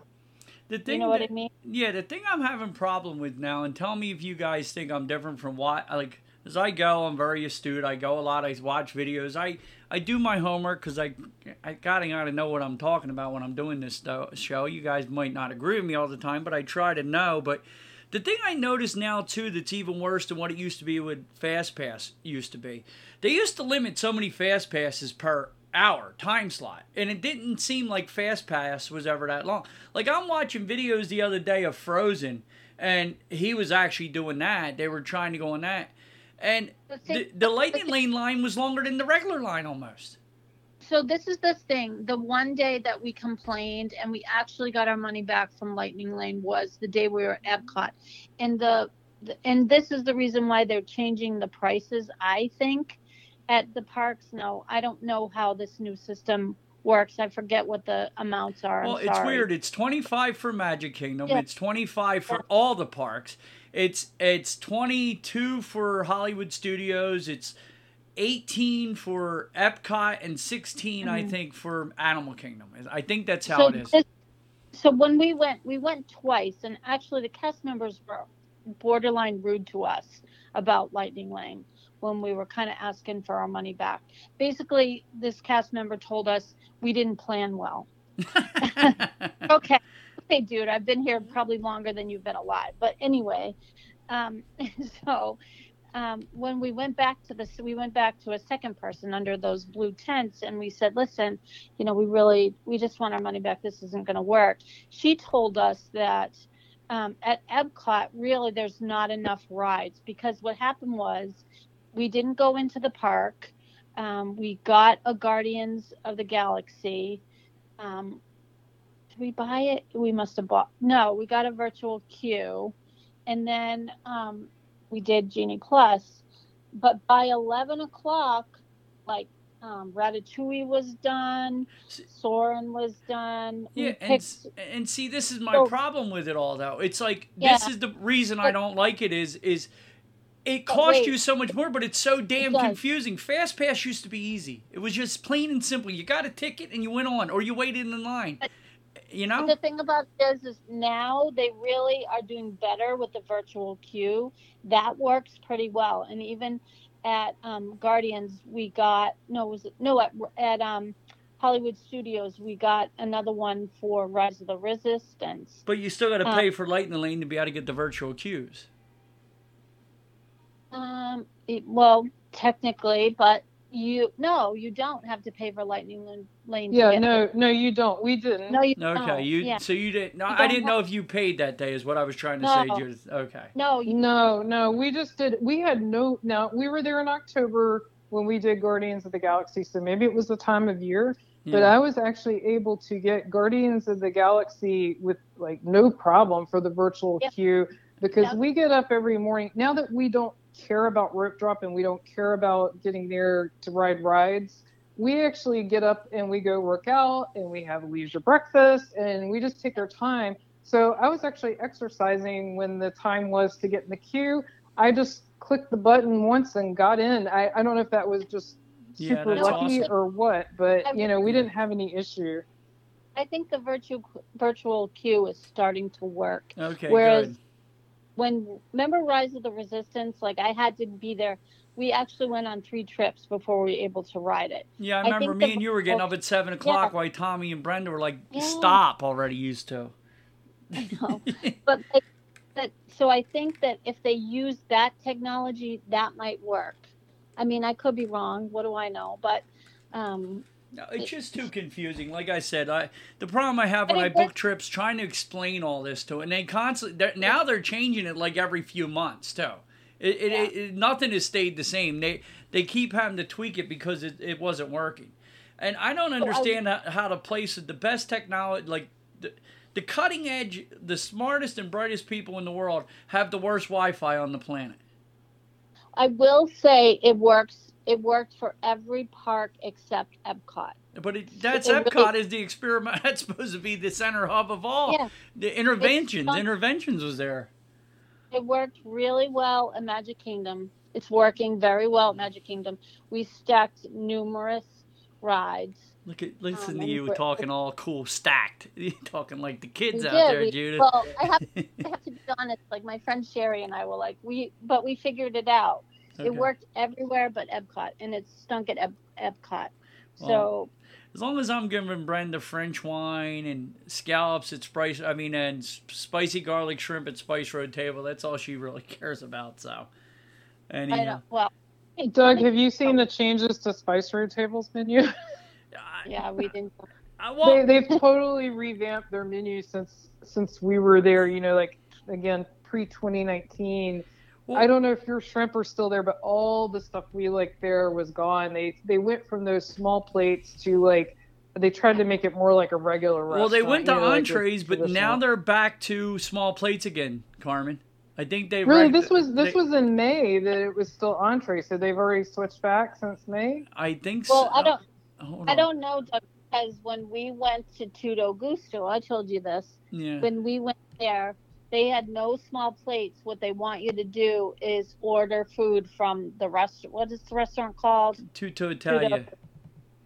The thing You know what I mean? Yeah, the thing I'm having problem with now, and tell me if you guys think I'm different from what like as I go, I'm very astute. I go a lot. I watch videos. I I do my homework because I I gotta gotta know what I'm talking about when I'm doing this show. You guys might not agree with me all the time, but I try to know. But the thing I notice now too that's even worse than what it used to be with Fast Pass used to be. They used to limit so many Fast Passes per hour time slot, and it didn't seem like Fast Pass was ever that long. Like I'm watching videos the other day of Frozen, and he was actually doing that. They were trying to go on that, and The the, lightning lane line was longer than the regular line almost. So this is the thing. The one day that we complained and we actually got our money back from Lightning Lane was the day we were at Epcot, and the, the and this is the reason why they're changing the prices. I think at the parks. No, I don't know how this new system works. I forget what the amounts are. I'm Well, it's sorry. weird. It's 25 for Magic Kingdom. Yeah. It's 25 for all the parks. It's it's 22 for Hollywood Studios. It's 18 for Epcot and 16 I Mhm. think for Animal Kingdom. I think that's how so it is. this- so when we went, we went twice, and actually the cast members were borderline rude to us about Lightning Lane when we were kind of asking for our money back. Basically, this cast member told us we didn't plan well. Okay, okay, dude, I've been here probably longer than you've been alive. But anyway, um, so um, when we went back to this, we went back to a second person under those blue tents, and we said, "Listen, you know, we really, we just want our money back. This isn't going to work." She told us that um, at Epcot, really, there's not enough rides because what happened was we didn't go into the park. Um, we got a Guardians of the Galaxy. Did we buy it? We must have bought. No, we got a virtual queue, and then um, we did Genie Plus. But by eleven o'clock, like um, Ratatouille was done, Soarin' was done. Yeah, and, picked- s- and see, this is my So- problem with it all, though. It's like this is the reason I don't like it. Is is it But costs wait. you so much more, but it's so damn does. confusing. Fast Pass used to be easy. It was just plain and simple. You got a ticket and you went on, or you waited in line. But- You But know? the thing about this is now they really are doing better with the virtual queue. That works pretty well. And even at um, Guardians, we got no, was it no at at um, Hollywood Studios, we got another one for Rise of the Resistance. But you still got to pay for light Lightning Lane to be able to get the virtual queues. Um, it- well, technically, but you no, you don't have to pay for Lightning Lane. lane Yeah, get no, no, you don't. We didn't. no, you Okay, don't. you yeah. so you didn't. No, You I didn't know if you paid that day. Is what I was trying to say, No. Judith. Okay. no, you No, no, we just did. We had no. Now we were there in October when we did Guardians of the Galaxy, so maybe it was the time of year. But Yeah. I was actually able to get Guardians of the Galaxy with like no problem for the virtual Yeah. queue. because Yep. we get up every morning now that we don't care about rope drop and we don't care about getting there to ride rides. We actually get up and we go work out and we have a leisure breakfast and we just take our time. So I was actually exercising when the time was to get in the queue. I just clicked the button once and got in. I, I don't know if that was just super that's lucky awesome. or what, but you know, we didn't have any issue. I think the virtual virtual queue is starting to work. Okay, Whereas good. When remember Rise of the Resistance, like I had to be there. We actually went on three trips before we were able to ride it. Yeah, I I remember think me the- and you were getting up at seven o'clock Yeah. while Tommy and Brenda were like, Yeah. "Stop already." Used to. I know. but like, that, so I think that if they use that technology, that might work. I mean, I could be wrong. What do I know? But um, No, it's just too confusing. Like I said, I the problem I have when I book trips trying to explain all this to, and they constantly they're, now they're changing it like every few months too. It, it, Yeah. it, it- nothing has stayed the same. They they keep having to tweak it because it, it wasn't working, and I don't understand how, how to place it. The best technology, like the the cutting edge, the smartest and brightest people in the world have the worst Wi-Fi on the planet. I will say it works. It worked for every park except Epcot. But it, that's It really- Epcot is the experiment. That's supposed to be the center hub of all. Yeah. The interventions, fun. interventions was there. It worked really well at Magic Kingdom. It's working very well at Magic Kingdom. We stacked numerous rides. Look at listen Um, to you talking all cool, stacked. You talking like the kids out did. there, We- Judith. Well, I have, I have to be honest. Like my friend Sherry and I were like, we, but we figured it out. Okay. It worked everywhere but Epcot, and it stunk at Ep- Epcot. Well, So As long as I'm giving Brenda French wine and scallops at Spice, I mean, and spicy garlic shrimp at Spice Road Table, that's all she really cares about. So, I anyhow, don't. Well, Doug, have you seen the oh. changes to Spice Road Tables menu? Yeah, we didn't. I they, won't. they've totally revamped their menu since since we were there. You know, like again pre 2019. Well- I don't know if your shrimp are still there, but all the stuff we like there was gone. They they went from those small plates to like they tried to make it more like a regular restaurant. Well, they went to you know, like entrees, but now they're back to small plates again, Carmen. I think they really reg- this was this they- was in May that it was still entree, so they've already switched back since May. I think so. Well, I don't. Oh, hold I on. don't know Doug, because when we went to Tutto Gusto, I told you this. Yeah. When we went there, they had no small plates. What they want you to do is order food from the restaurant. What is the restaurant called? Tutto Italia.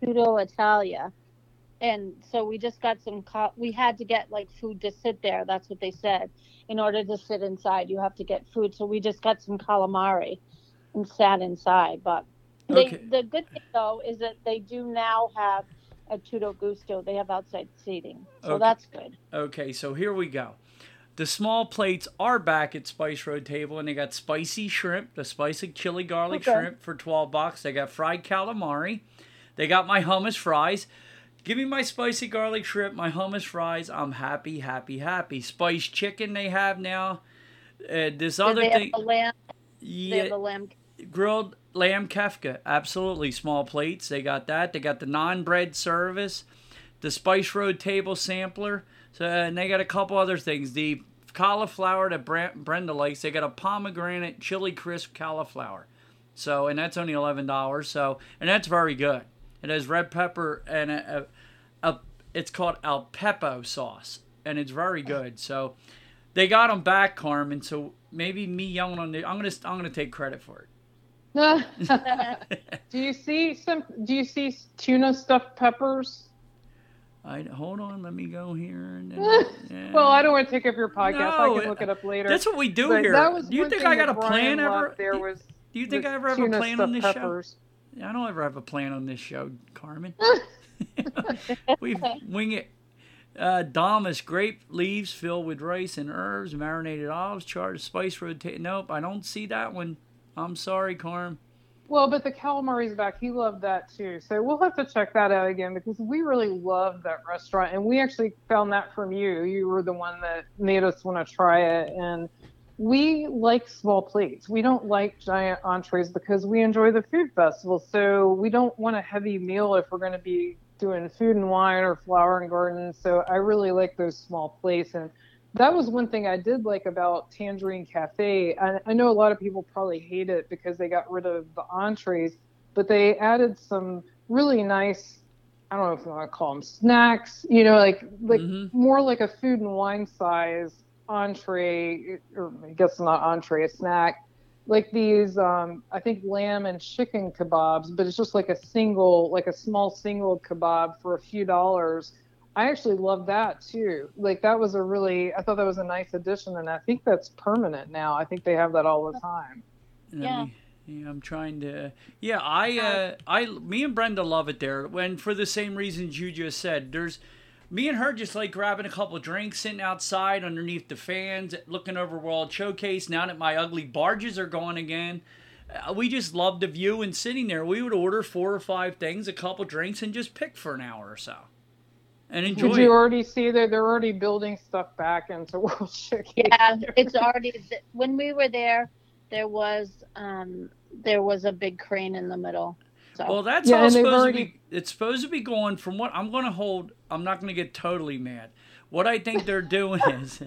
Tutto Italia. And so we just got some. Co- we had to get like food to sit there. That's what they said. In order to sit inside, you have to get food. So we just got some calamari and sat inside. But they, Okay. the good thing though is that they do now have at Tutto Gusto. They have outside seating, so Okay. that's good. Okay, so here we go. The small plates are back at Spice Road Table, and they got spicy shrimp, the spicy chili garlic Okay. shrimp for twelve bucks. They got fried calamari. They got my hummus fries. Give me my spicy garlic shrimp, my hummus fries. I'm happy, happy, happy. Spiced chicken they have now. Uh, this other they thing, lamb. They yeah, lamb. grilled lamb kefta, absolutely small plates. They got that. They got the non-bread service, the Spice Road table sampler. So and they got a couple other things. The cauliflower that Bre- Brenda likes. They got a pomegranate chili crisp cauliflower. So and that's only eleven dollars. So and that's very good. It has red pepper and a, a, a it's called Aleppo sauce and it's very good. So they got them back, Carmen. So maybe me yelling on the I'm gonna I'm gonna take credit for it. do you see some? Do you see tuna stuffed peppers? I hold on, let me go here. And yeah. Well, I don't want to take up your podcast. I No, can look it up later. That's what we do But here. that was Do you think I got a plan ever? There do, was do you think I ever have a plan on this stuffed show? I don't ever have a plan on this show, Carmen. we wing it. Uh, Damas grape leaves filled with rice and herbs, marinated olives, charred spice rotate. Nope, I don't see that one. I'm sorry, Carm. Well, but the calamari's back. He loved that too. So we'll have to check that out again because we really loved that restaurant. And we actually found that from you. You were the one that made us want to try it. And we like small plates. We don't like giant entrees because we enjoy the food festival. So we don't want a heavy meal if we're going to be doing food and wine or flower and garden. So I really like those small plates. And that was one thing I did like about Tangerine Cafe. I, I know a lot of people probably hate it because they got rid of the entrees, but they added some really nice. I don't know if you want to call them snacks. You know, like like Mm-hmm. more like a food and wine size entree, or I guess not entree, a snack. Like these, um, I think lamb and chicken kebabs, but it's just like a single, like a small single kebab for a few dollars. I actually love that too. Like that was a really, I thought that was a nice addition, and I think that's permanent now. I think they have that all the time. Yeah. me- yeah, I'm trying to. Yeah, I, uh, I, me and Brenda love it there. When for the same reasons you just said, there's, me and her just like grabbing a couple drinks, sitting outside underneath the fans, looking over World Showcase. Now that my ugly barges are gone again, uh, we just love the view and sitting there. We would order four or five things, a couple drinks, and just pick for an hour or so, and enjoy. Did it. you already see that they're already building stuff back into World Showcase? Yeah, it's already when we were there. There was um, there was a big crane in the middle. So Well, that's Yeah, all supposed already- to be. It's supposed to be going from what I'm going to hold. I'm not going to get totally mad. What I think they're doing is,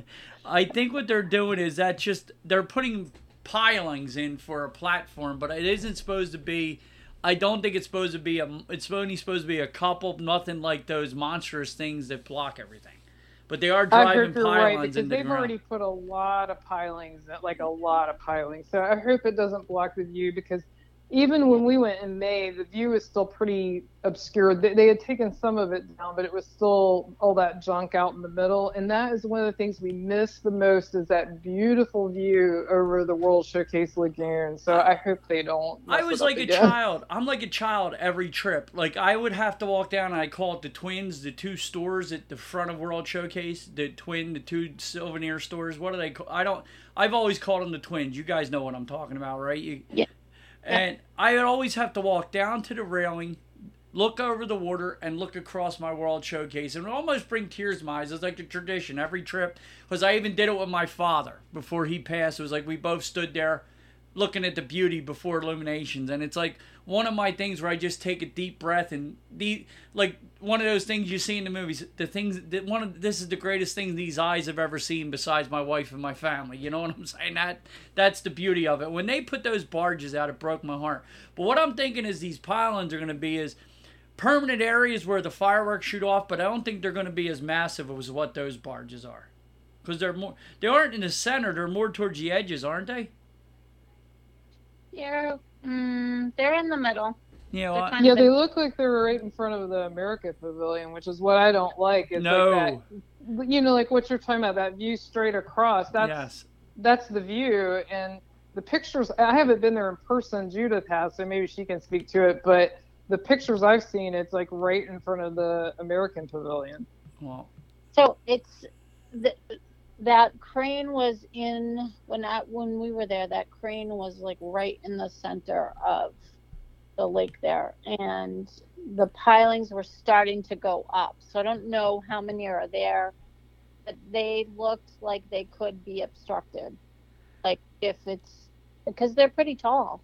I think what they're doing is that just they're putting pilings in for a platform, but it isn't supposed to be. I don't think it's supposed to be a. It's only supposed to be a couple. Nothing like those monstrous things that block everything. But they are driving you're right pylons because they've ground. already put a lot of pilings, like a lot of pilings. So I hope it doesn't block the view because even when we went in May, the view was still pretty obscured. They, they had taken some of it down, but it was still all that junk out in the middle. And that is one of the things we miss the most is that beautiful view over the World Showcase Lagoon. So I hope they don't. I was it up like a child. I'm like a child every trip. Like I would have to walk down and I call it the twins, the two stores at the front of World Showcase, the twin, the two souvenir stores. What do they call? I don't. I've always called them the twins. You guys know what I'm talking about, right? You, Yeah. And I would always have to walk down to the railing, look over the water, and look across my World Showcase, and almost bring tears to my eyes. It's like a tradition every trip. Because I even did it with my father before he passed. It was like we both stood there looking at the beauty before illuminations and it's like one of my things where i just take a deep breath and the like one of those things you see in the movies the things that one of this is the greatest thing these eyes have ever seen besides my wife and my family you know what i'm saying? That that's the beauty of it. When they put those barges out it broke my heart. But what i'm thinking is these pylons are going to be is permanent areas where the fireworks shoot off but i don't think they're going to be as massive as what those barges are. Because they're more they aren't in the center they're more towards the edges aren't they? They're mm, they're in the middle. yeah They're well, kind Yeah, of they look like they're right in front of the America Pavilion, which is what I don't like. It's no like that, you know, like what you're talking about, that view straight across. That's yes that's the view, and the pictures. I haven't been there in person. Judith has, so maybe she can speak to it. But the pictures I've seen, it's like right in front of the American Pavilion. well So it's the, that crane was in when I when we were there. That crane was like right in the center of the lake there, and the pilings were starting to go up. So I don't know how many are there, but they looked like they could be obstructed. Like if it's because they're pretty tall.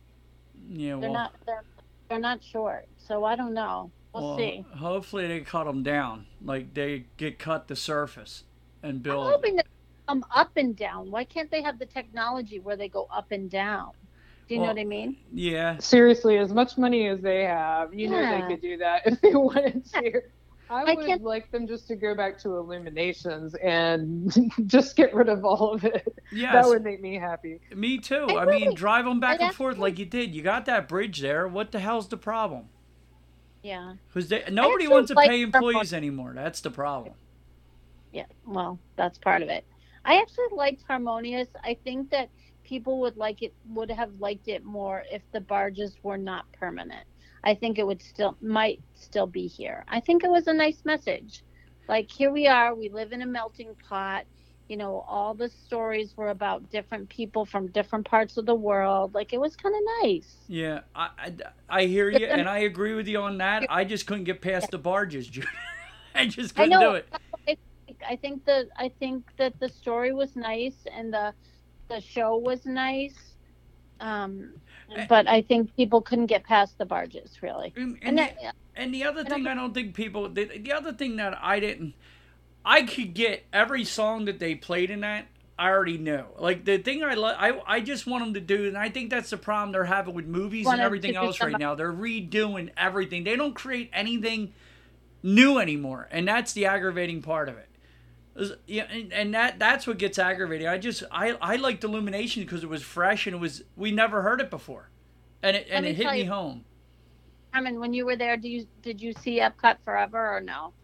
yeah They're well, not they're they're not short. So I don't know. We'll well, see. hopefully they cut them down like they get cut the surface and I'm build hoping that come up and down. Why can't they have the technology where they go up and down? Do you Well, know what I mean? yeah Seriously, as much money as they have, you know they could do that if they wanted to. I I would can't- like them just to go back to Illuminations and just get rid of all of it. yes That would make me happy. me too I i mean really- drive them back I and forth like you did you got that bridge there what the hell's the problem Yeah. because nobody wants to like pay employees anymore that's the problem Yeah. Well, that's part of it. I actually liked Harmonious. I think that people would like it would have liked it more if the barges were not permanent. I think it would still might still be here. I think it was a nice message. Like here we are, we live in a melting pot. You know, all the stories were about different people from different parts of the world. Like it was kind of nice. yeah I, I, I hear you and i agree with you on that i just couldn't get past the barges i just couldn't know. do it I think that I think that the story was nice and the the show was nice. Um, Eh. but I think people couldn't get past the barges really. and, And and that, And the other thing I don't think people the, the other thing that I didn't I could get every song that they played in that. I already know. Like the thing I like, I I just want them to do, and I think that's the problem they're having with movies and everything else right now. They're redoing everything. They don't create anything new anymore, and that's the aggravating part of it. Yeah, and, and that that's what gets aggravating. I just I I liked Illumination because it was fresh and it was we never heard it before, and it and me it hit me you- home. I mean, when you were there, do you did you see Epcot Forever or no?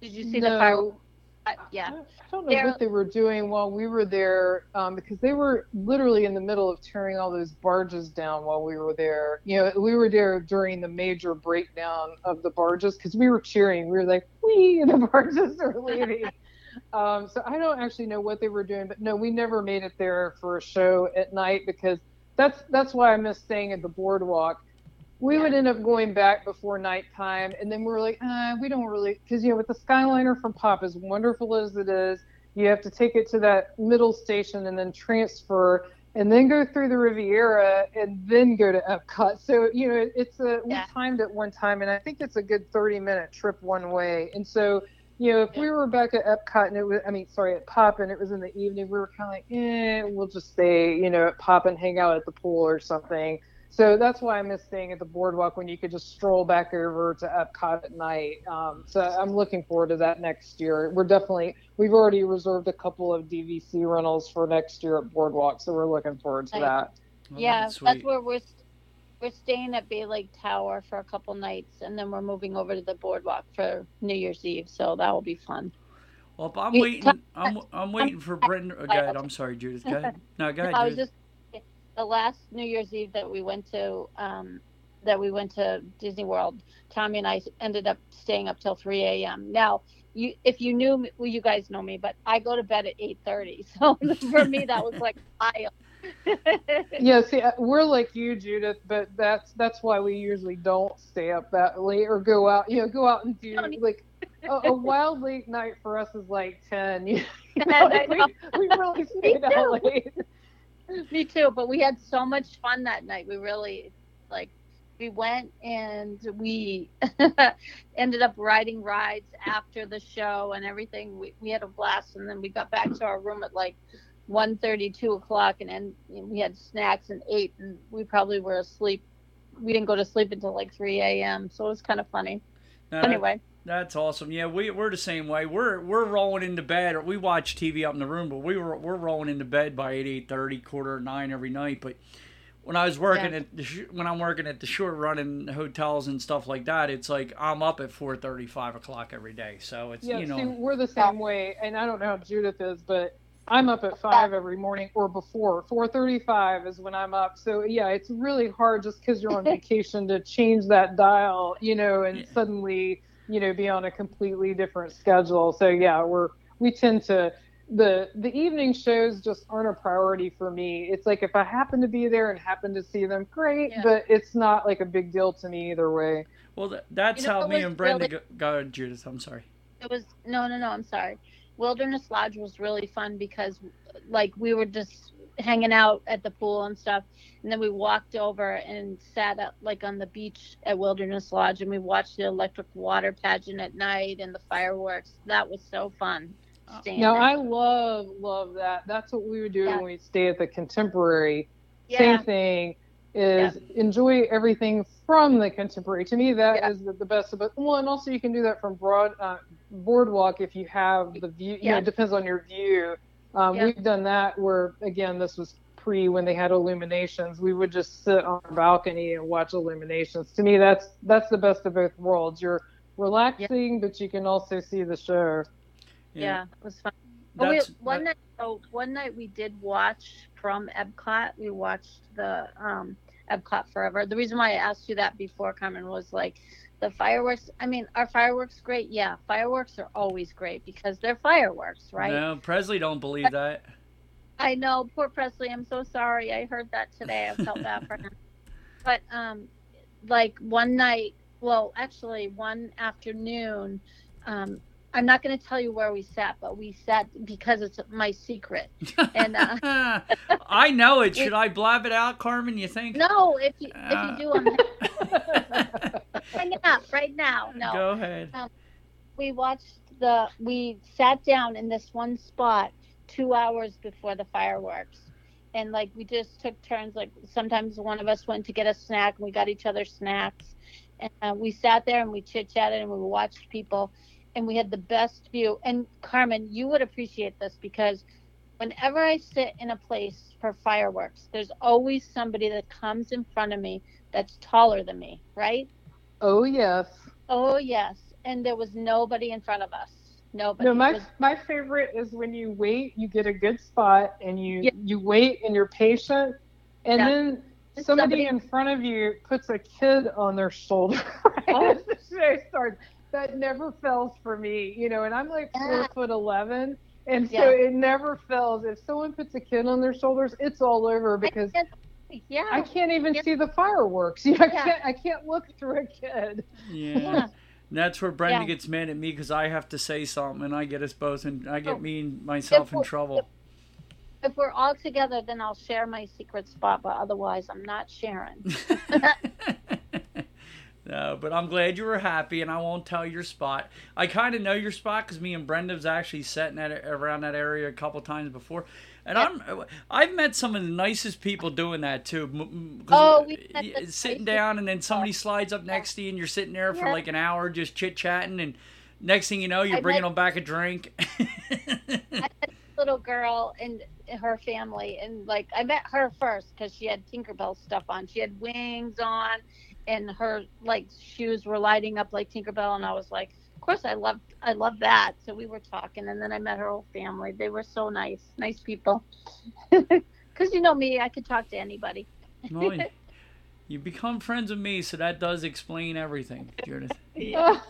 Did you see the No. fireworks? Uh, yeah. I don't know They're- what they were doing while we were there um, because they were literally in the middle of tearing all those barges down while we were there. You know, we were there during the major breakdown of the barges because we were cheering. We were like, "Wee!" The barges are leaving. um, so I don't actually know what they were doing, but no, we never made it there for a show at night because that's that's why I miss staying at the boardwalk we would end up going back before nighttime and then we were like uh, we don't really because you know with the skyliner from pop as wonderful as it is you have to take it to that middle station and then transfer and then go through the riviera and then go to epcot. So you know it's a we Yeah. timed it one time and i think it's a good 30 minute trip one way. And so you know if we were back at epcot and it was i mean sorry at pop and it was in the evening we were kind of like eh we'll just stay you know at pop and hang out at the pool or something so that's why I miss staying at the boardwalk when you could just stroll back over to Epcot at night. Um, so I'm looking forward to that next year. We're definitely we've already reserved a couple of DVC rentals for next year at Boardwalk, so we're looking forward to that. Well, yeah, that's that's where we're we're staying at Bay Lake Tower for a couple nights, and then we're moving over to the boardwalk for New Year's Eve. So that will be fun. Well, I'm waiting. I'm I'm waiting for Brendan. Oh, go ahead. I'm sorry, Judith. Go ahead. No, go ahead. I was Judith. just the last New Year's Eve that we went to um, that we went to Disney World. Tommy and I ended up staying up till 3 a.m. Now, you if you knew me, well, you guys know me, but I go to bed at 8:30. So for me, that was like wild. Yeah, see, uh, we're like you, Judith, but that's that's why we usually don't stay up that late or go out. You know, go out and do Don't like a, a wild late night for us is like ten. You know, I like, know. we, we really stayed out late. Me too, but we had so much fun that night. We really like we went and we ended up riding rides after the show and everything. We, we had a blast and then we got back to our room at like 1.30, 2 o'clock and then we had snacks and ate and we probably were asleep. We didn't go to sleep until like 3 a.m. So it was kind of funny. No, that- Anyway, That's awesome. Yeah, we we're the same way. We're we're rolling into bed. Or we watch TV up in the room, but we were we're rolling into bed by eight eight thirty, quarter nine every night. But when I was working Yeah. at the sh- when I'm working at the short running hotels and stuff like that, it's like I'm up at four thirty, five o'clock every day. So it's Yeah, you know see, we're the same way, and I don't know how Judith is, but I'm up at five every morning or before. Four thirty-five is when I'm up. So yeah, it's really hard just because you're on vacation to change that dial, you know, and Yeah. suddenly, you know, be on a completely different schedule. So yeah, we're we tend to the the evening shows just aren't a priority for me. It's like if I happen to be there and happen to see them, great, Yeah. but it's not like a big deal to me either way. well th- that's You know how me and Brenda really- go, go Judith. I'm sorry. it was no no no i'm sorry wilderness lodge was really fun because like we were just hanging out at the pool and stuff and then we walked over and sat up like on the beach at wilderness lodge and we watched the electric water pageant at night and the fireworks that was so fun staying Now there. I love love that. That's what we would do Yeah. when we stay at the Contemporary. yeah Same thing is enjoy everything from the Contemporary. To me, that is Yeah. the, the best. But one, also you can do that from Broad uh, Boardwalk if you have the view. You know, Yeah. it depends on your view. Um, Yeah. We've done that where again this was pre when they had illuminations. We would just sit on our balcony and watch illuminations. To me, that's that's the best of both worlds. You're relaxing, but you can also see the show. yeah, it was fun Oh, we, That's one that- night, oh, one night we did watch from Epcot. We watched the um, Epcot Forever. The reason why I asked you that before, Carmen, was like the fireworks. I mean, are fireworks great? Yeah, fireworks are always great because they're fireworks, right? No, Presley don't believe that. I know, poor Presley. I'm so sorry. I heard that today. I felt bad for him. But um, like one night, well, actually one afternoon, um, I'm not going to tell you where we sat, but we sat because it's my secret. And uh, I know it. Should I blab it out, Carmen? You think? no, if you Uh. if you do, I'm hanging up right now. No, Go ahead. we watched the we sat down in this one spot two hours before the fireworks. And like we just took turns like sometimes one of us went to get a snack and we got each other snacks. And uh, we sat there and we chit chatted and we watched people and we had the best view. And carmen you would appreciate this because whenever i sit in a place for fireworks there's always somebody that comes in front of me that's taller than me right Oh yes. oh yes and there was nobody in front of us nobody No, my was- my favorite is when you wait, you get a good spot, and you Yeah. you wait and you're patient, and Yeah. then somebody somebody- in front of you puts a kid on their shoulder right Oh. the show starts. That never fails for me, you know. And I'm like four Yeah. foot eleven, and so it never fails. If someone puts a kid on their shoulders, it's all over because yeah I can't even Yeah. see the fireworks. You know, I can't I can't look through a kid. Yeah. Yeah. And that's where Brenda Yeah. gets mad at me because I have to say something and I get us both and I get Oh. me and myself in If- trouble. if we're all together then i'll share my secret spot but otherwise i'm not sharing no, but I'm glad you were happy, and I won't tell your spot. I kind of know your spot because me and Brenda's actually sat in that around that area a couple times before, and I'm I've met some of the nicest people doing that too. m- m- 'cause Oh, uh, we've met uh, sitting down, and then somebody slides up next to you, and you're sitting there for Yeah. like an hour just chit chatting, and next thing you know, you're I bringing met- them back a drink. I met A little girl and her family and like i met her first because she had tinkerbell stuff on she had wings on and her like shoes were lighting up like tinkerbell and i was like course i love i love that so we were talking and then i met her whole family they were so nice nice people because you know me i could talk to anybody Well, you- become friends with me, so that does explain everything, Judith. yeah.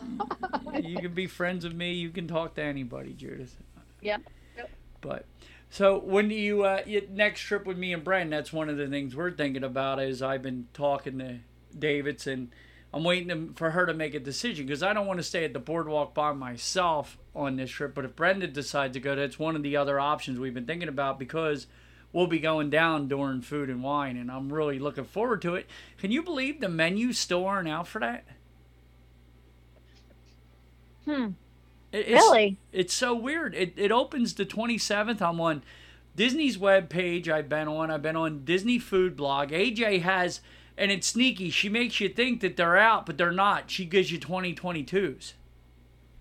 you can be friends with me. You can talk to anybody, Judith. Yeah. Yep. But so when do you uh, your next trip with me and Bren? That's one of the things we're thinking about. Is I've been talking to Davidson. I'm waiting to, for her to make a decision because I don't want to stay at the boardwalk by myself on this trip. But if Brenda decides to go, that's one of the other options we've been thinking about because we'll be going down during food and wine, and I'm really looking forward to it. Can you believe the menus still aren't out for that? hmm It's, really It's so weird. It, it opens the 27th. I'm on Disney's web page. I've been on. I've been on Disney Food Blog. AJ has, and it's sneaky. She makes you think that they're out, but they're not. She gives you 2022s.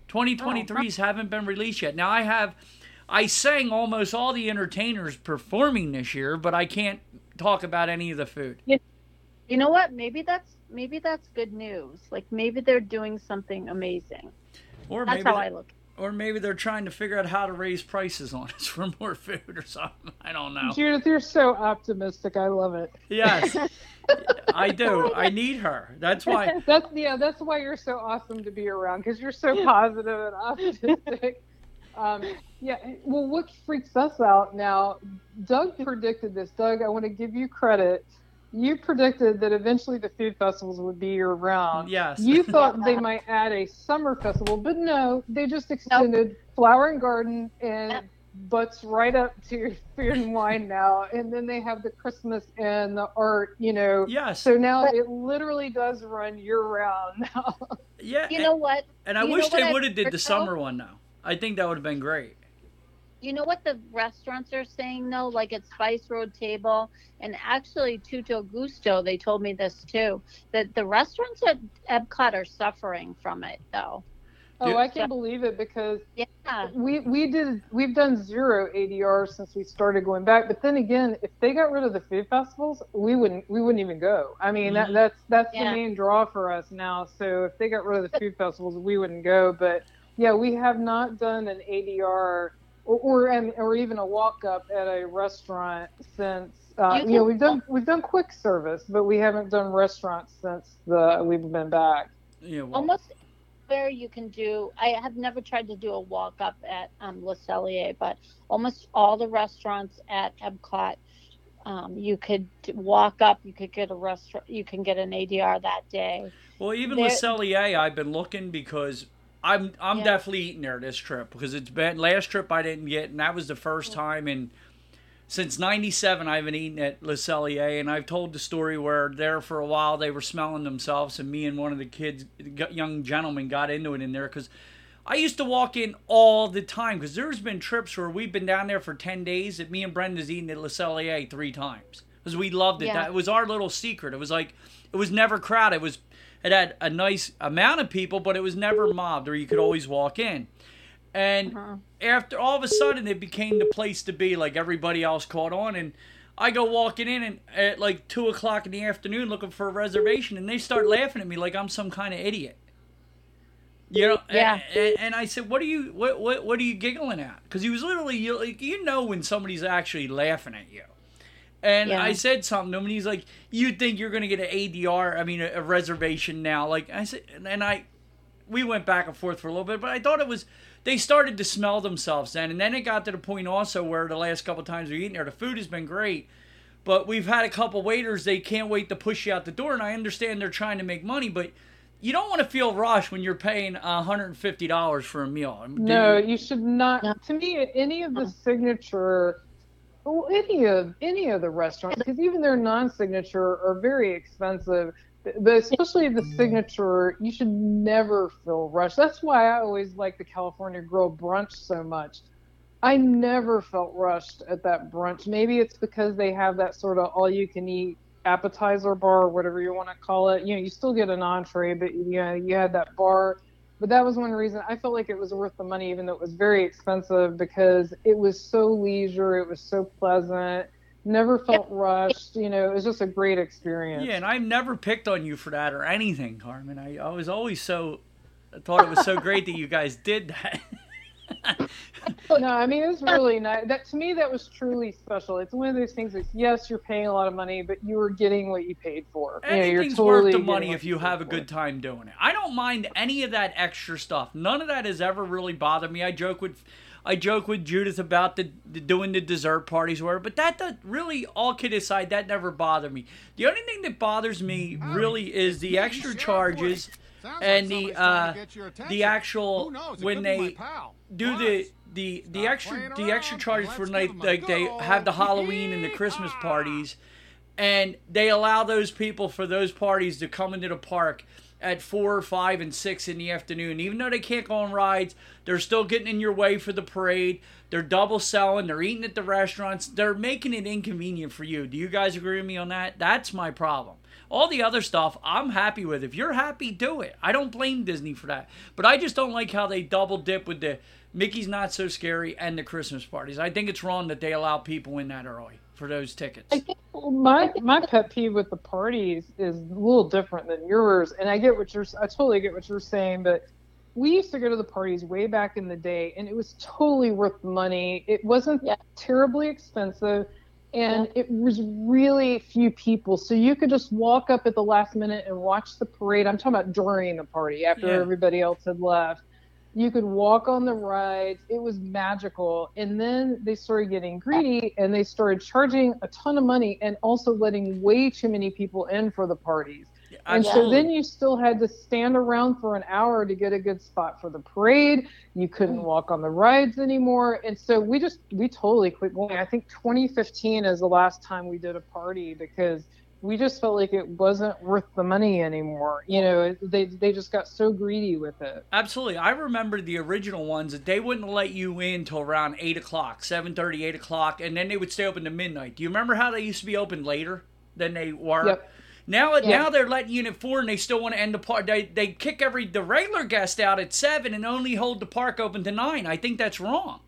2023s haven't been released yet. Now I have, I sang almost all the entertainers performing this year, but I can't talk about any of the food. you know what maybe that's maybe that's good news like maybe they're doing something amazing Or that's maybe, how i look or maybe they're trying to figure out how to raise prices on us for more food or something. I don't know. Judith, you're so optimistic. I love it. Yes, I do. I need her. That's why. That's yeah. That's why you're so awesome to be around because you're so positive and optimistic. Um, yeah. Well, what freaks us out now? Doug predicted this. Doug, I want to give you credit. You predicted that eventually the food festivals would be year round. Yes. You thought they might add a summer festival, but no, they just extended Flower and Garden and Yep. butts right up to food and wine now. And then they have the Christmas and the art, you know. Yes. So now it literally does run year round now. yeah. you know what and I you wish they would have did the summer one now. I think that would have been great. You know what the restaurants are saying though? Like at Spice Road Table and actually Tutto Gusto, they told me this too. That the restaurants at Epcot are suffering from it though. Oh, Yeah. I can't believe it because Yeah. we we did we've done zero ADR since we started going back. But then again, if they got rid of the food festivals, we wouldn't we wouldn't even go. I mean that mm-hmm. that's that's Yeah. the main draw for us now. So if they got rid of the food festivals, we wouldn't go. But yeah, we have not done an ADR or or, and, or even a walk up at a restaurant since. Uh, You you, know, we've done we've done quick service, but we haven't done restaurants since the we've been back. Yeah. Well, Almost where you can do I have never tried to do a walk up at um Le Cellier, but almost all the restaurants at Epcot um, you could walk up, you could get a restaurant, you can get an ADR that day. well, even there- Le Cellier, I've been looking because I'm I'm Yeah. definitely eating there this trip because it's been last trip I didn't get, and that was the first time in since '97 I haven't eaten at Le Cellier, and I've told the story where there for a while they were smelling themselves, and me and one of the kids, young gentlemen, got into it in there because I used to walk in all the time because there's been trips where we've been down there for 10 days that me and Brenda's eaten at Le Cellier three times because we loved it. Yeah. That it was our little secret. It was like, it was never crowded. It was, it had a nice amount of people, but it was never mobbed or you could always walk in. And Uh-huh. after all of a sudden, it became the place to be. Like everybody else caught on, and I go walking in and at like two o'clock in the afternoon looking for a reservation, and they start laughing at me like I'm some kind of idiot. You know, Yeah. a- And, I said, "What are you? What what what are you giggling at?" Because he was literally, you, like, you know, when somebody's actually laughing at you. And Yeah. I said something to him, and he's like, "You think you're gonna get an ADR? I mean, a, a reservation now?" Like I said, and I, we went back and forth for a little bit, but I thought it was they started to smell themselves then, and then it got to the point also where the last couple times we've eaten there, the food has been great, but we've had a couple waiters they can't wait to push you out the door, and I understand they're trying to make money, but you don't want to feel rushed when you're paying $150 for a meal. No, you should not. No. To me, any of the uh-huh. signature, well, any of any of the restaurants, because even their non-signature are very expensive. But especially the signature, you should never feel rushed. That's why I always like the California Grill brunch so much. I never felt rushed at that brunch. Maybe it's because they have that sort of all-you-can-eat appetizer bar or whatever you want to call it. You know, you still get an entree, but you know, you had that bar. But that was one reason I felt like it was worth the money, even though it was very expensive, because it was so leisure, it was so pleasant, never felt rushed. You know, it was just a great experience. Yeah, and I've never picked on you for that or anything, Carmen. I, I was always so, I thought it was so great that you guys did that. No, I mean it was really nice. That to me, that was truly special. It's one of those things. That yes, you're paying a lot of money, but you were getting what you paid for. You know, you're Anything's totally worth the money if you have a good time doing it. I don't mind any of that extra stuff. None of that has ever really bothered me. I joke with, I joke with Judith about the, the doing the dessert parties or whatever, but that does really all kid aside, that never bothered me. The only thing that bothers me really is the extra charges and the uh, the actual when they do the the the extra the extra charges for like like they have the Halloween and the Christmas parties, and they allow those people for those parties to come into the park at four, five, and six in the afternoon. Even though they can't go on rides, they're still getting in your way for the parade. They're double selling. They're eating at the restaurants. They're making it inconvenient for you. Do you guys agree with me on that? That's my problem. All the other stuff, I'm happy with. If you're happy, do it. I don't blame Disney for that. But I just don't like how they double dip with the Mickey's Not So Scary and the Christmas parties. I think it's wrong that they allow people in that early for those tickets. I think my my pet peeve with the parties is a little different than yours, and I get what you're. I totally get what you're saying, but we used to go to the parties way back in the day, and it was totally worth the money. It wasn't Yeah. terribly expensive, and it was really few people, so you could just walk up at the last minute and watch the parade. I'm talking about during the party after Yeah. everybody else had left. You could walk on the rides. It was magical. And then they started getting greedy and they started charging a ton of money and also letting way too many people in for the parties. And so then you still had to stand around for an hour to get a good spot for the parade. You couldn't mm. walk on the rides anymore. And so we just, we totally quit going. I think 2015 is the last time we did a party because we just felt like it wasn't worth the money anymore. You know, they, they just got so greedy with it. Absolutely. I remember the original ones that they wouldn't let you in till around 8 o'clock, 7.30, 8 o'clock, and then they would stay open to midnight. Do you remember how they used to be open later than they were? Yep. Now, Yeah. now they're letting you in at four, and they still want to end the park. They, they kick every the regular guest out at seven, and only hold the park open to nine. I think that's wrong.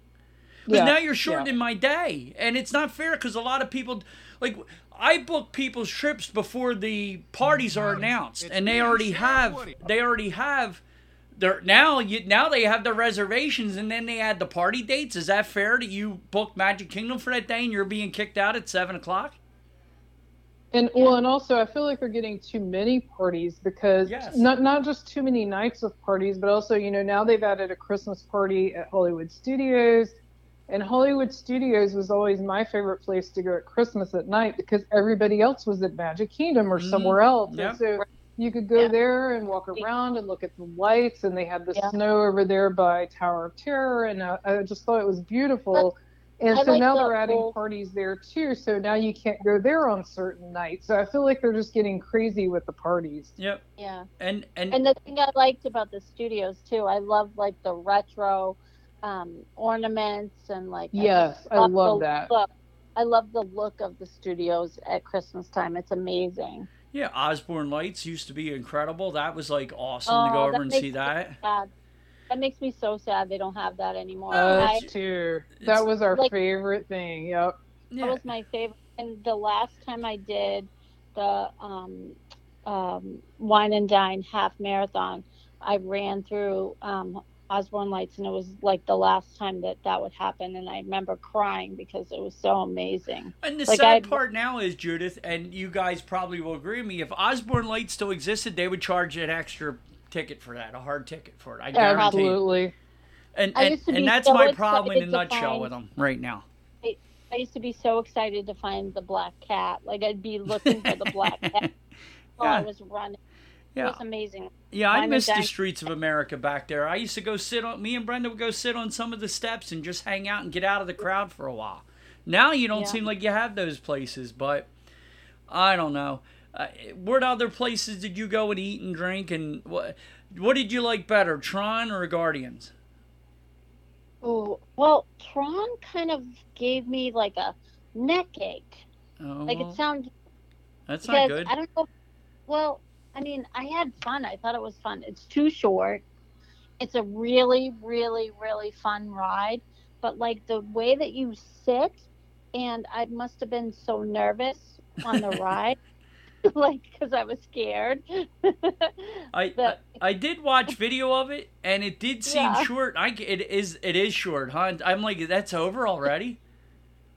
Because Yeah, now you're shortening yeah. my day, and it's not fair. Because a lot of people, like I book people's trips before the parties are announced, It's and they already have they already have their now you now they have their reservations, and then they add the party dates. Is that fair that you booked Magic Kingdom for that day, and you're being kicked out at seven o'clock? And well, and also I feel like we're getting too many parties because Yes. not not just too many nights of parties, but also you know now they've added a Christmas party at Hollywood Studios, and Hollywood Studios was always my favorite place to go at Christmas at night because everybody else was at Magic Kingdom or Mhm. somewhere else, Yep. and so you could go Yeah. there and walk around and look at the lights, and they had the Yeah. snow over there by Tower of Terror, and uh, I just thought it was beautiful. And I so like now they're adding whole- parties there too. So now you can't go there on certain nights. So I feel like they're just getting crazy with the parties. Yep. Yeah. And and, And the thing I liked about the studios too, I love like the retro um, ornaments and like I Yes, just I love love the that. Look. I love the look of the studios at Christmas time. It's amazing. yeah, Osborne Lights used to be incredible. That was like awesome to Oh, go over and see that. Sad. That makes me so sad they don't have that anymore. Us I, too. That was our like- favorite thing. Yep. that was my favorite. And the last time I did the um, um, wine and dine half marathon, I ran through um, Osborne Lights, and it was like the last time that that would happen. And I remember crying because it was so amazing. And the Like, sad I- part now is Judith, and you guys probably will agree with me. If Osborne Lights still existed, they would charge an extra ticket for that, a hard ticket for it. I guarantee. Absolutely. And and, and that's so my problem in a nutshell find- with them right now. I used to be so excited to find the black cat. Like I'd be looking for the black cat while I was running. Yeah. It was amazing. Yeah, I Wine and miss the streets of America back there. I used to go sit on. Me and Brenda would go sit on some of the steps and just hang out and get out of the crowd for a while. Now you don't Yeah. seem like you have those places, but I don't know. Uh, what other places did you go and eat and drink, and what what did you like better, Tron or Guardians? Oh well, Tron kind of gave me like a neck ache. Oh, Like it sounded that's not good. I don't know. Well, I mean, I had fun. I thought it was fun. It's too short. It's a really, really, really fun ride. But like the way that you sit, and I must have been so nervous on the ride, like because I was scared. I, I the- I did watch video of it, and it did seem Yeah. short. I it is it is short, huh? I'm like that's over already.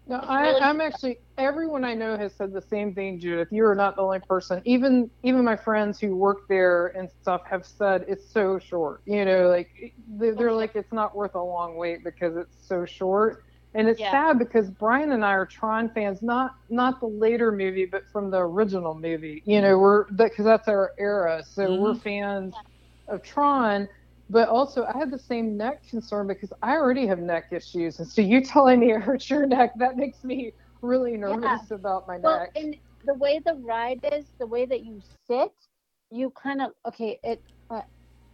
No, I, I'm actually everyone I know has said the same thing, Judith. You are not the only person. Even even my friends who work there and stuff have said it's so short. You know, like they're, they're like it's not worth a long wait because it's so short. And it's Yeah. sad because Brian and I are Tron fans, not not the later movie, but from the original movie. You know, we're because that's our era, so we're fans of Tron. But also, I had the same neck concern because I already have neck issues, and so you telling me it hurts your neck that makes me really nervous about my Well, neck. and the way the ride is, the way that you sit, you kind of okay. It uh,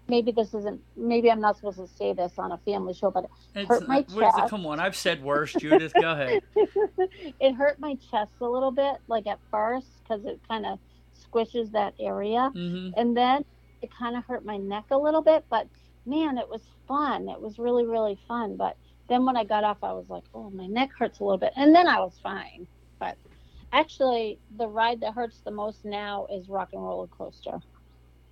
maybe this isn't. Maybe I'm not supposed to say this on a family show, but It's, Hurt my what is it? chest. Come on, I've said worse, Judith. Go ahead. it hurt my chest a little bit, like at first, because it kind of squishes that area, hmm and then it kind of hurt my neck a little bit. But man, it was fun. It was really, really fun. But then when I got off, I was like, oh, my neck hurts a little bit, and then I was fine. But actually, the ride that hurts the most now is Rock and Roller Coaster.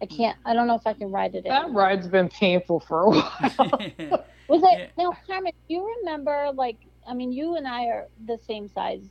I can't. I don't know if I can ride it. that anymore. ride's been painful for a while. Was it Yeah. now, Carmen? Do you remember? Like, I mean, you and I are the same size.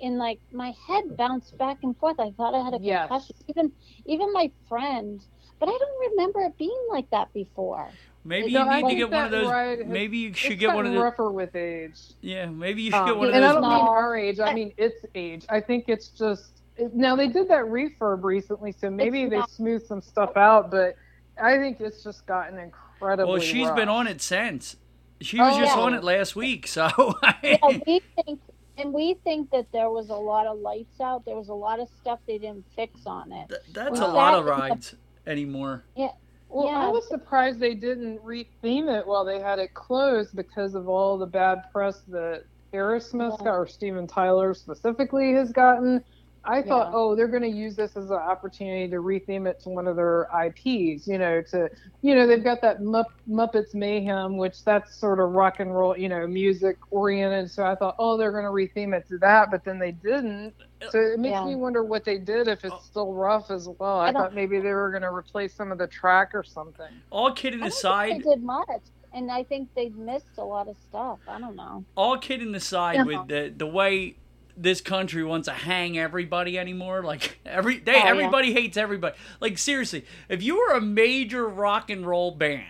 In like my head bounced back and forth. I thought I had a Yes. concussion. Even even my friend, but I don't remember it being like that before. maybe No, you I need to get one of those. ride has- maybe you should get one of gotten the. rougher with age. Yeah, maybe you should Um, get one of those. and I those. don't mean our age. I mean its age. I think it's just it- now they did that refurb recently, so maybe It's they not- smoothed some stuff out. But I think it's just gotten incredibly. Well, she's rough. been on it since. She was Oh, just yeah. on it last week, so Yeah, we think, and we think that there was a lot of lights out. There was a lot of stuff they didn't fix on it. Th- that's We a lot of sat in the- rides anymore. Yeah. Well, Yeah. I was surprised they didn't retheme it while they had it closed because of all the bad press that Aerosmith Yeah. got, or Steven Tyler specifically has gotten. I thought, Yeah. oh, they're going to use this as an opportunity to retheme it to one of their IPs. You know, to you know they've got that Mupp- Muppets Mayhem, which that's sort of rock and roll, you know, music oriented. So I thought, oh, they're going to retheme it to that, but then they didn't. Uh, so it makes Yeah. me wonder what they did if it's oh. still rough as well. I, I thought maybe they were going to replace some of the track or something. All kidding I don't aside, think they did much, and I think they missed a lot of stuff. I don't know. all kidding aside, Yeah. with the the way this country wants to hang everybody anymore, like every they Oh, yeah. everybody hates everybody. Like seriously, if you were a major rock and roll band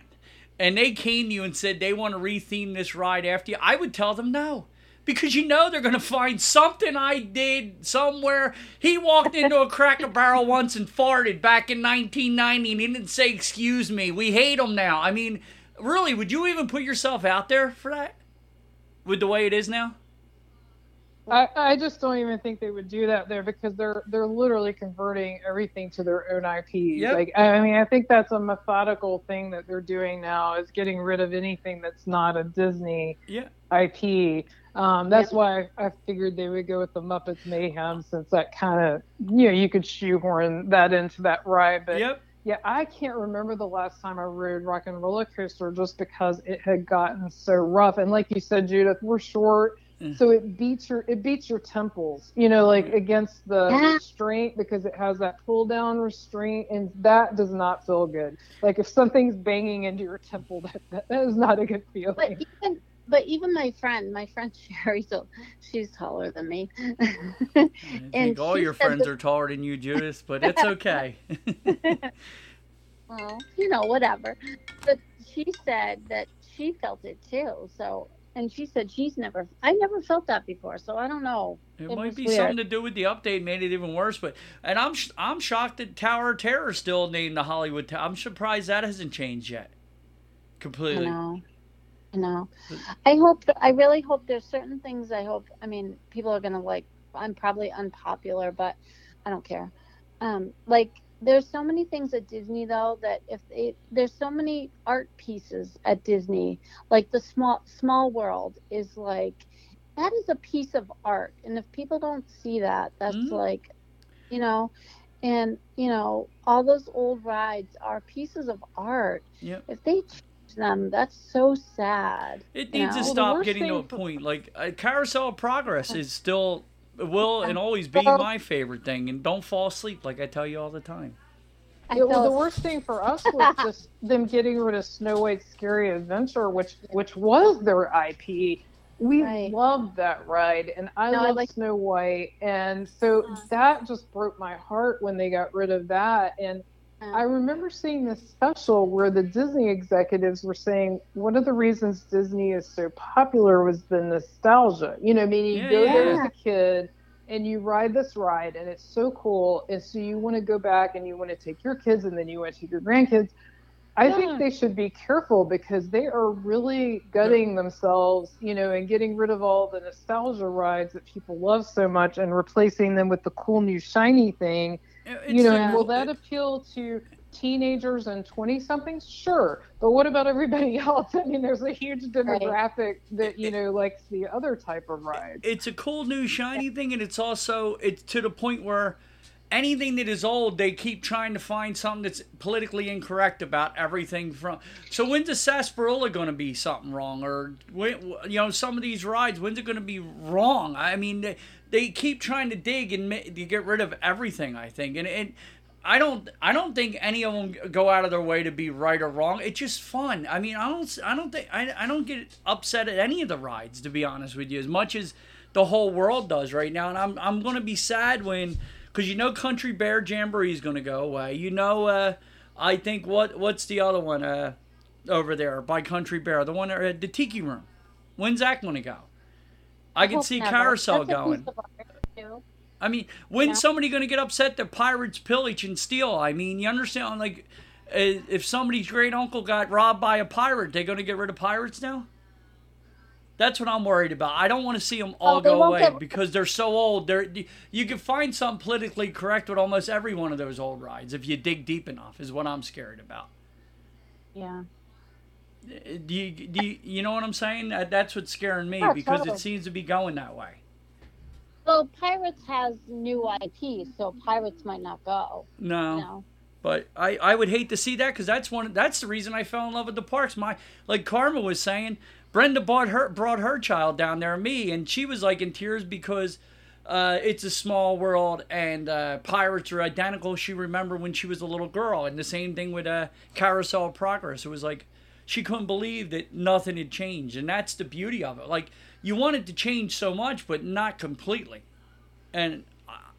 and they came to you and said they want to retheme this ride after you, I would tell them no. Because you know they're gonna find something I did somewhere. He walked into a Cracker Barrel once and farted back in 1990, and he didn't say "excuse me." We hate him now. I mean, really, would you even put yourself out there for that? With the way it is now? I, I just don't even think they would do that there because they're they're literally converting everything to their own IPs. Yep. Like I mean, I think that's a methodical thing that they're doing now is getting rid of anything that's not a Disney Yeah. IP. Um, that's why I figured they would go with the Muppets Mayhem since that kind of you know you could shoehorn that into that ride. But Yep. yeah, I can't remember the last time I rode Rock and Roller Coaster just because it had gotten so rough. And like you said, Judith, we're short. Mm. so it beats your it beats your temples. You know, like mm. against the Yeah. restraint because it has that pull down restraint, and that does not feel good. Like if something's banging into your temple, that that, that is not a good But feeling. even but even my friend, my friend Sherry, so she's taller than me. I And think all your friends that- are taller than you, Judith, but it's okay. well, you know, whatever. But she said that she felt it too. So, and she said she's never, I never felt that before. So I don't know. It, It might be weird. something to do with the update made it even worse. But and I'm I'm shocked that Tower of Terror is still named the Hollywood. Tower. I'm surprised that hasn't changed yet. I Completely. know. I know. I hope, I really hope there's certain things I hope, I mean, people are going to like, I'm probably unpopular, but I don't care. Um, like, there's so many things at Disney though that if they, there's so many art pieces at Disney, like the small small world is like that is a piece of art, and if people don't see that, that's Mhm. like, you know, and you know all those old rides are pieces of art. Yep. If they change them, that's so sad. It needs to know? The stop getting to a point. Like uh, Carousel of Progress is still will and always be my favorite thing. And don't fall asleep, like I tell you all the time. I Yeah, well, the worst thing for us was just them getting rid of Snow White's Scary Adventure, which which was their IP. We Right. loved that ride, and I No, love like- Snow White, and so Yeah. that just broke my heart when they got rid of that. And I oh. remember seeing this special where the Disney executives were saying one of the reasons Disney is so popular was the nostalgia. You know, meaning Yeah, you go there as a kid and you ride this ride and it's so cool, and so you want to go back and you want to take your kids and then you want to take your grandkids. I Yeah. think they should be careful because they are really gutting themselves, you know, and getting rid of all the nostalgia rides that people love so much and replacing them with the cool new shiny thing It's you know, the- Yeah. will that appeal to teenagers and 20 somethings? Sure. But what about everybody else? I mean, there's a huge demographic that, you know, likes the other type of ride. it's a cool new shiny thing and it's also it's to the point where anything that is old they keep trying to find something that's politically incorrect about everything from so when's the sarsaparilla going to be something wrong or when, you know some of these rides when's it going to be wrong i mean they, keep trying to dig and ma- to get rid of everything i think and I don't. I don't think any of them go out of their way to be right or wrong. It's just fun. I mean, I don't. I don't think. I, I don't get upset at any of the rides, to be honest with you, as much as the whole world does right now. And I'm. I'm gonna be sad when, because you know, Country Bear Jamboree is gonna go away. You know, uh, I think what what's the other one uh, over there by Country Bear, the one at the Tiki Room. When's that gonna go? I can see never. Carousel That's going. of art, too. I mean, when's Yeah. somebody going to get upset that pirates pillage and steal? I mean, you understand? Like, uh, if somebody's great uncle got robbed by a pirate, they're going to get rid of pirates now? That's what I'm worried about. I don't want to see them all Oh, go away get- because they're so old. They're you can find something politically correct with almost every one of those old rides if you dig deep enough. Is what I'm scared about. Yeah. Do you, do you, you know what I'm saying? That's what's scaring me Yeah, because totally. it seems to be going that way. Well, Pirates has new IP, so Pirates might not go. No. You know. But I, I would hate to see that because that's one that's the reason I fell in love with the parks. My like Karma was saying, Brenda bought her brought her child down there, me, and she was like in tears because uh, it's a small world and uh, pirates are identical. She remembered when she was a little girl, and the same thing with uh, Carousel of Progress. It was like she couldn't believe that nothing had changed, and that's the beauty of it. Like you want it to change so much, but not completely. And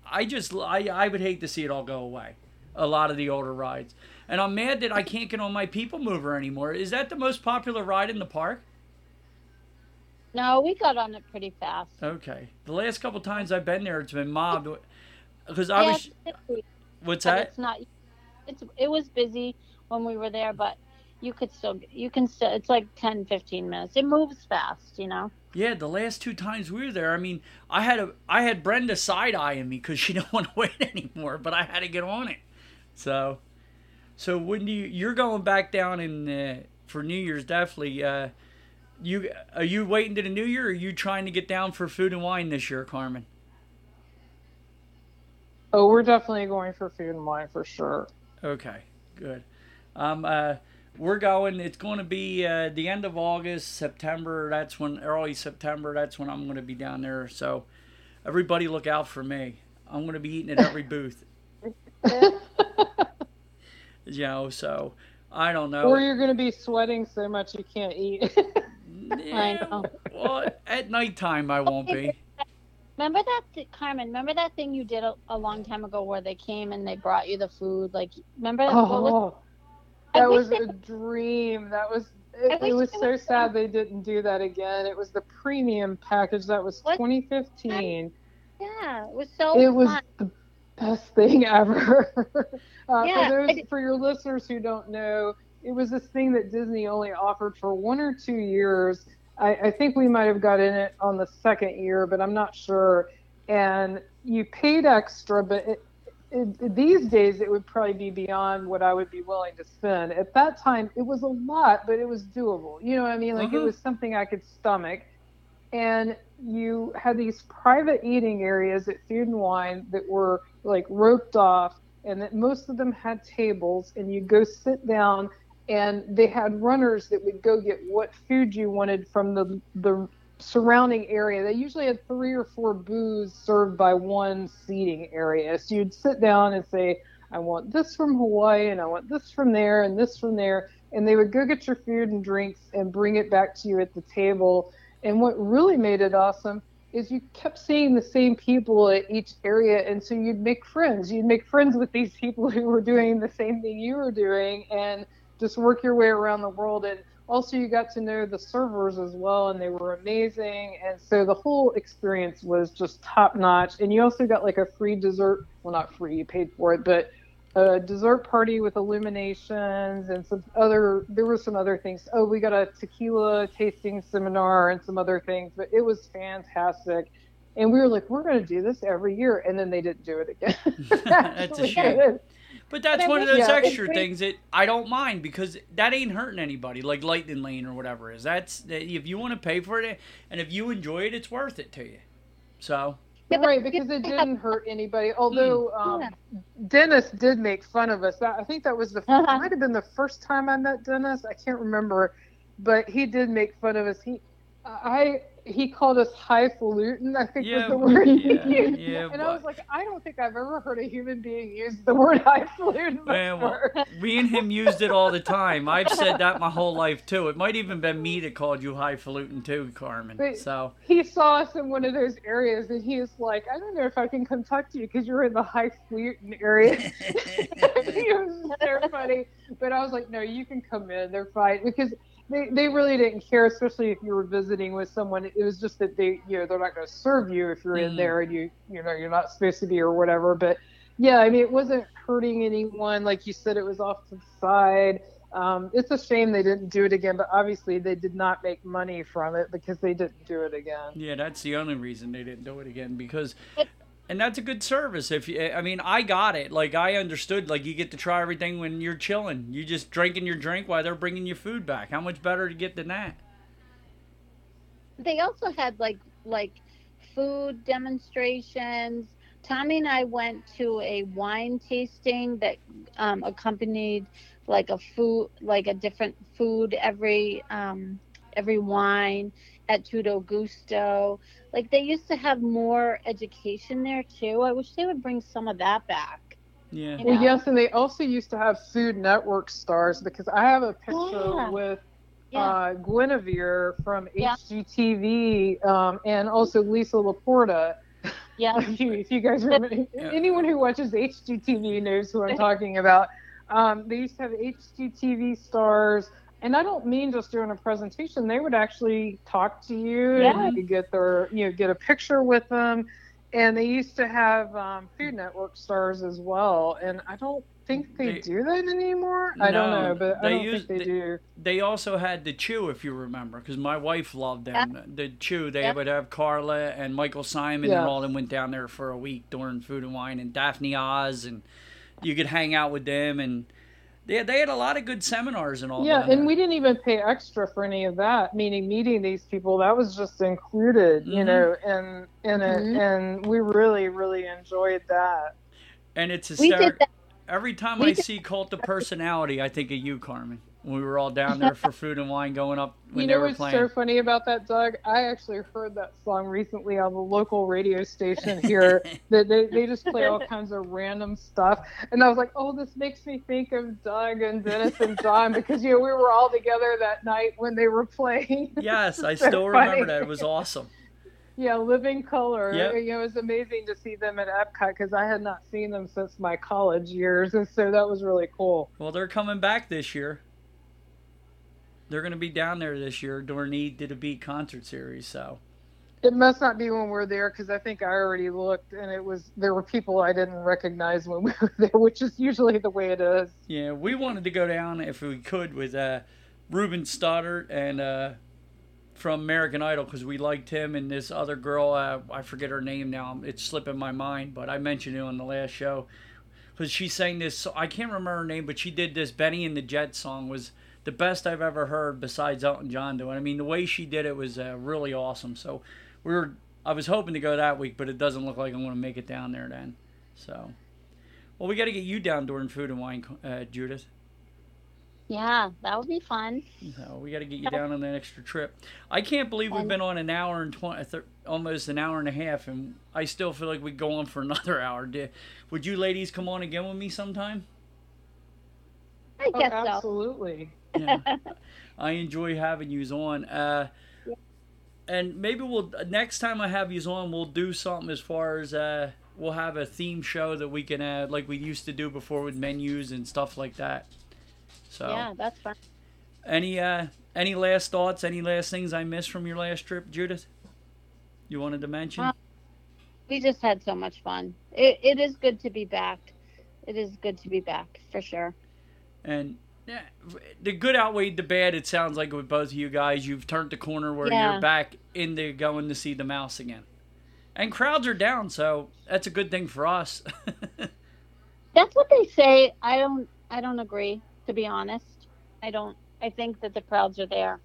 I- just I, I would hate to see it all go away. A lot of the older rides, and I'm mad that I can't get on my People Mover anymore. Is that the most popular ride in the park? No, we got on it pretty fast. Okay, the last couple times I've been there, it's been mobbed. Because I Yeah, was, what's but that? It's not. It's it was busy when we were there, but you could still you can still it's like 10 15 minutes it moves fast you know Yeah, the last two times we were there, I mean, I had a I had Brenda side eyeing me because she didn't want to wait anymore, but I had to get on it. So, so when do you you're going back down in uh, for New Year's definitely? Uh, you are you waiting to the New Year? or Are you trying to get down for food and wine this year, Carmen? Oh, we're definitely going for food and wine for sure. Okay, good. Um, uh, we're going. It's going to be uh, the end of August, September. That's when early September. That's when I'm going to be down there. So, everybody look out for me. I'm going to be eating at every booth. You know, so I don't know. Or you're going to be sweating so much you can't eat. I know. Well, at nighttime I won't be. remember that th- carmen remember that thing you did a, a long time ago where they came and they brought you the food like remember that what was- oh, I that was a dream. That was it, it was so sad they didn't do that again. It was the premium package. That was What? 2015. yeah it was so It was the best thing ever. uh, Yeah, for those for your listeners who don't know, it was this thing that Disney only offered for one or two years. I, I think we might have got in it on the second year, but I'm not sure. And you paid extra, but it, it, these days it would probably be beyond what I would be willing to spend. At that time, it was a lot, but it was doable. You know what I mean? Like it Mhm. was something I could stomach. And you had these private eating areas at Food and Wine that were like roped off, and that most of them had tables, and you go sit down, and they had runners that would go get what food you wanted from the the surrounding area. They usually had three or four booths served by one seating area. So you'd sit down and say, I want this from Hawaii and I want this from there and this from there. And they would go get your food and drinks and bring it back to you at the table. And what really made it awesome is you kept seeing the same people at each area. And so you'd make friends. You'd make friends with these people who were doing the same thing you were doing and just work your way around the world. And also you got to know the servers as well and they were amazing. And so the whole experience was just top notch and you also got like a free dessert well not free you paid for it but a dessert party with illuminations and some other there were some other things. Oh we got a tequila tasting seminar and some other things but it was fantastic. And we were like we're going to do this every year and then they didn't do it again. That's a shame. But that's But I one of those Yeah, extra great. things that I don't mind because that ain't hurting anybody, like Lightning Lane or whatever is. That's if you want to pay for it and if you enjoy it, it's worth it to you. So right because it didn't hurt anybody although um, dennis did make fun of us i think that was the Uh-huh. might have been the first time i met dennis i can't remember but he did make fun of us he i he called us highfalutin i think Yeah, was the word he used yeah, and i was like i don't think i've ever heard a human being use the word highfalutin Man, well, before. me and him used it all the time. I've said that my whole life too. It might even been me that called you highfalutin too, Carmen. Wait. So he saw us in one of those areas and he was like i don't know if i can come talk to you because you're in the highfalutin area it was so funny. But I was like, no, you can come in. They're fine because they, they really didn't care, especially if you were visiting with someone. It was just that they you know they're not going to serve you if you're in Mm. there and you you know you're not supposed to be or whatever. But yeah, I mean it wasn't hurting anyone. Like you said, it was off to the side. Um, it's a shame they didn't do it again, but obviously they did not make money from it because they didn't do it again. yeah, that's the only reason they didn't do it again because. But- And that's a good service. If you, I mean, I got it. Like I understood. Like you get to try everything when you're chilling. You just drinking your drink while they're bringing you food back. How much better to get than that? they also had like like food demonstrations tommy and i went to a wine tasting that um, accompanied like a food like a different food every um, every wine at Tutto Gusto. Like they used to have more education there too. I wish they would bring some of that back. Yeah. You Well, yes, and they also used to have Food Network stars because I have a picture Yeah. with Yeah. uh, Guinevere from Yeah. HGTV um, and also Lisa Laporta. yeah. if, you, if you guys remember, anyone who watches HGTV knows who I'm talking about. Um, they used to have HGTV stars, and I don't mean just doing a presentation. They would actually talk to you, Yeah. and you could get their, you know, get a picture with them. And they used to have um, Food Network stars as well. And I don't, think they, They- do that anymore. I don't know, but they I don't use- think they, they- do. They also had the Chew, if you remember, because my wife loved them. The Chew, they Yeah. would have Carla and Michael Symon Yeah. and all them went down there for a week during Food and Wine, and Daphne Oz, and you could hang out with them, and they they had a lot of good seminars and all. Yeah, down and we didn't even pay extra for any of that. Meaning meeting these people, that was just included, you Mhm. know, and in it, Mhm. and we really, really enjoyed that. and it's hysterical. Every time we I see Cult of Personality, I think of you, Carmen. When we were all down there for Food and Wine, going up when you they know were what's playing. so funny about that, Doug? I actually heard that song recently on the local radio station here. that they, they just play all kinds of random stuff, and I was like, oh, this makes me think of Doug and Dennis and John because you know we were all together that night when they were playing. yes, I So still remember funny. that. It was awesome. Yeah, Living Colour. Yep. You know, it was amazing to see them at Epcot because I had not seen them since my college years, and so that was really cool. Well, they're coming back this year. They're going to be down there this year during the Eat to the Beat concert series. So It must not be when we're there because I think I already looked, and it was there were people I didn't recognize when we were there, which is usually the way it is. yeah, we wanted to go down if we could with uh, Ruben Studdard and uh, from American Idol because we liked him and this other girl. Uh, I forget her name now. It's slipping my mind, but I mentioned it on the last show because she sang this. I can't remember her name, but she did this Bennie and the Jets song was the best I've ever heard besides Elton John doing. I mean, the way she did it was uh, really awesome. So we were. I was hoping to go that week, but it doesn't look like I'm going to make it down there then. So, well, we got to get you down during Food and Wine, uh, Judith. Yeah, that would be fun. So we got to get you down on that extra trip. I can't believe we've been on an hour and twenty, almost an hour and a half, and I still feel like we go on for another hour. Would you ladies come on again with me sometime? I Oh, guess so. absolutely. Yeah. I enjoy having yous on. Uh, and maybe we'll next time I have yous on, we'll do something as far as uh, we'll have a theme show that we can add, like we used to do before with menus and stuff like that. So. Yeah, that's fun. Any uh any last thoughts? Any last things I missed from your last trip, Judith? You wanted to mention? Uh, We just had so much fun. It, it is good to be back. It is good to be back for sure. And yeah, the good outweighed the bad. It sounds like with both of you guys, you've turned the corner where Yeah. you're back into going to see the mouse again. And crowds are down, so that's a good thing for us. That's what they say. I don't. I don't agree. To be honest, I don't. I think that the crowds are there,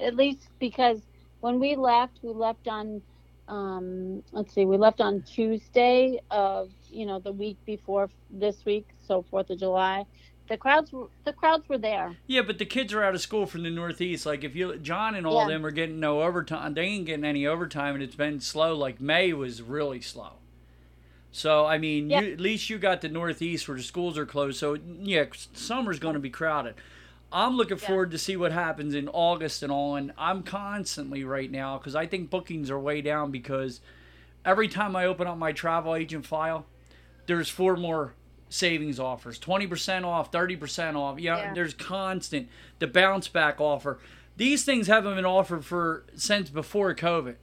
at least because when we left, we left on. Um, let's see, we left on Tuesday of you know the week before this week, so Fourth of July. The crowds were the crowds were there. yeah, but the kids are out of school from the Northeast. Like if you, John and all Yeah. them are getting no overtime. They ain't getting any overtime, and it's been slow. Like May was really slow. So I mean, Yeah. you, at least you got the Northeast where the schools are closed. So yeah, summer's going to be crowded. I'm looking Yeah. forward to see what happens in August and all. And I'm constantly right now because I think bookings are way down because every time I open up my travel agent file, there's four more savings offers. 20% off 30% off. Yeah, Yeah. there's constant the bounce back offer. These things haven't been offered for since before covid.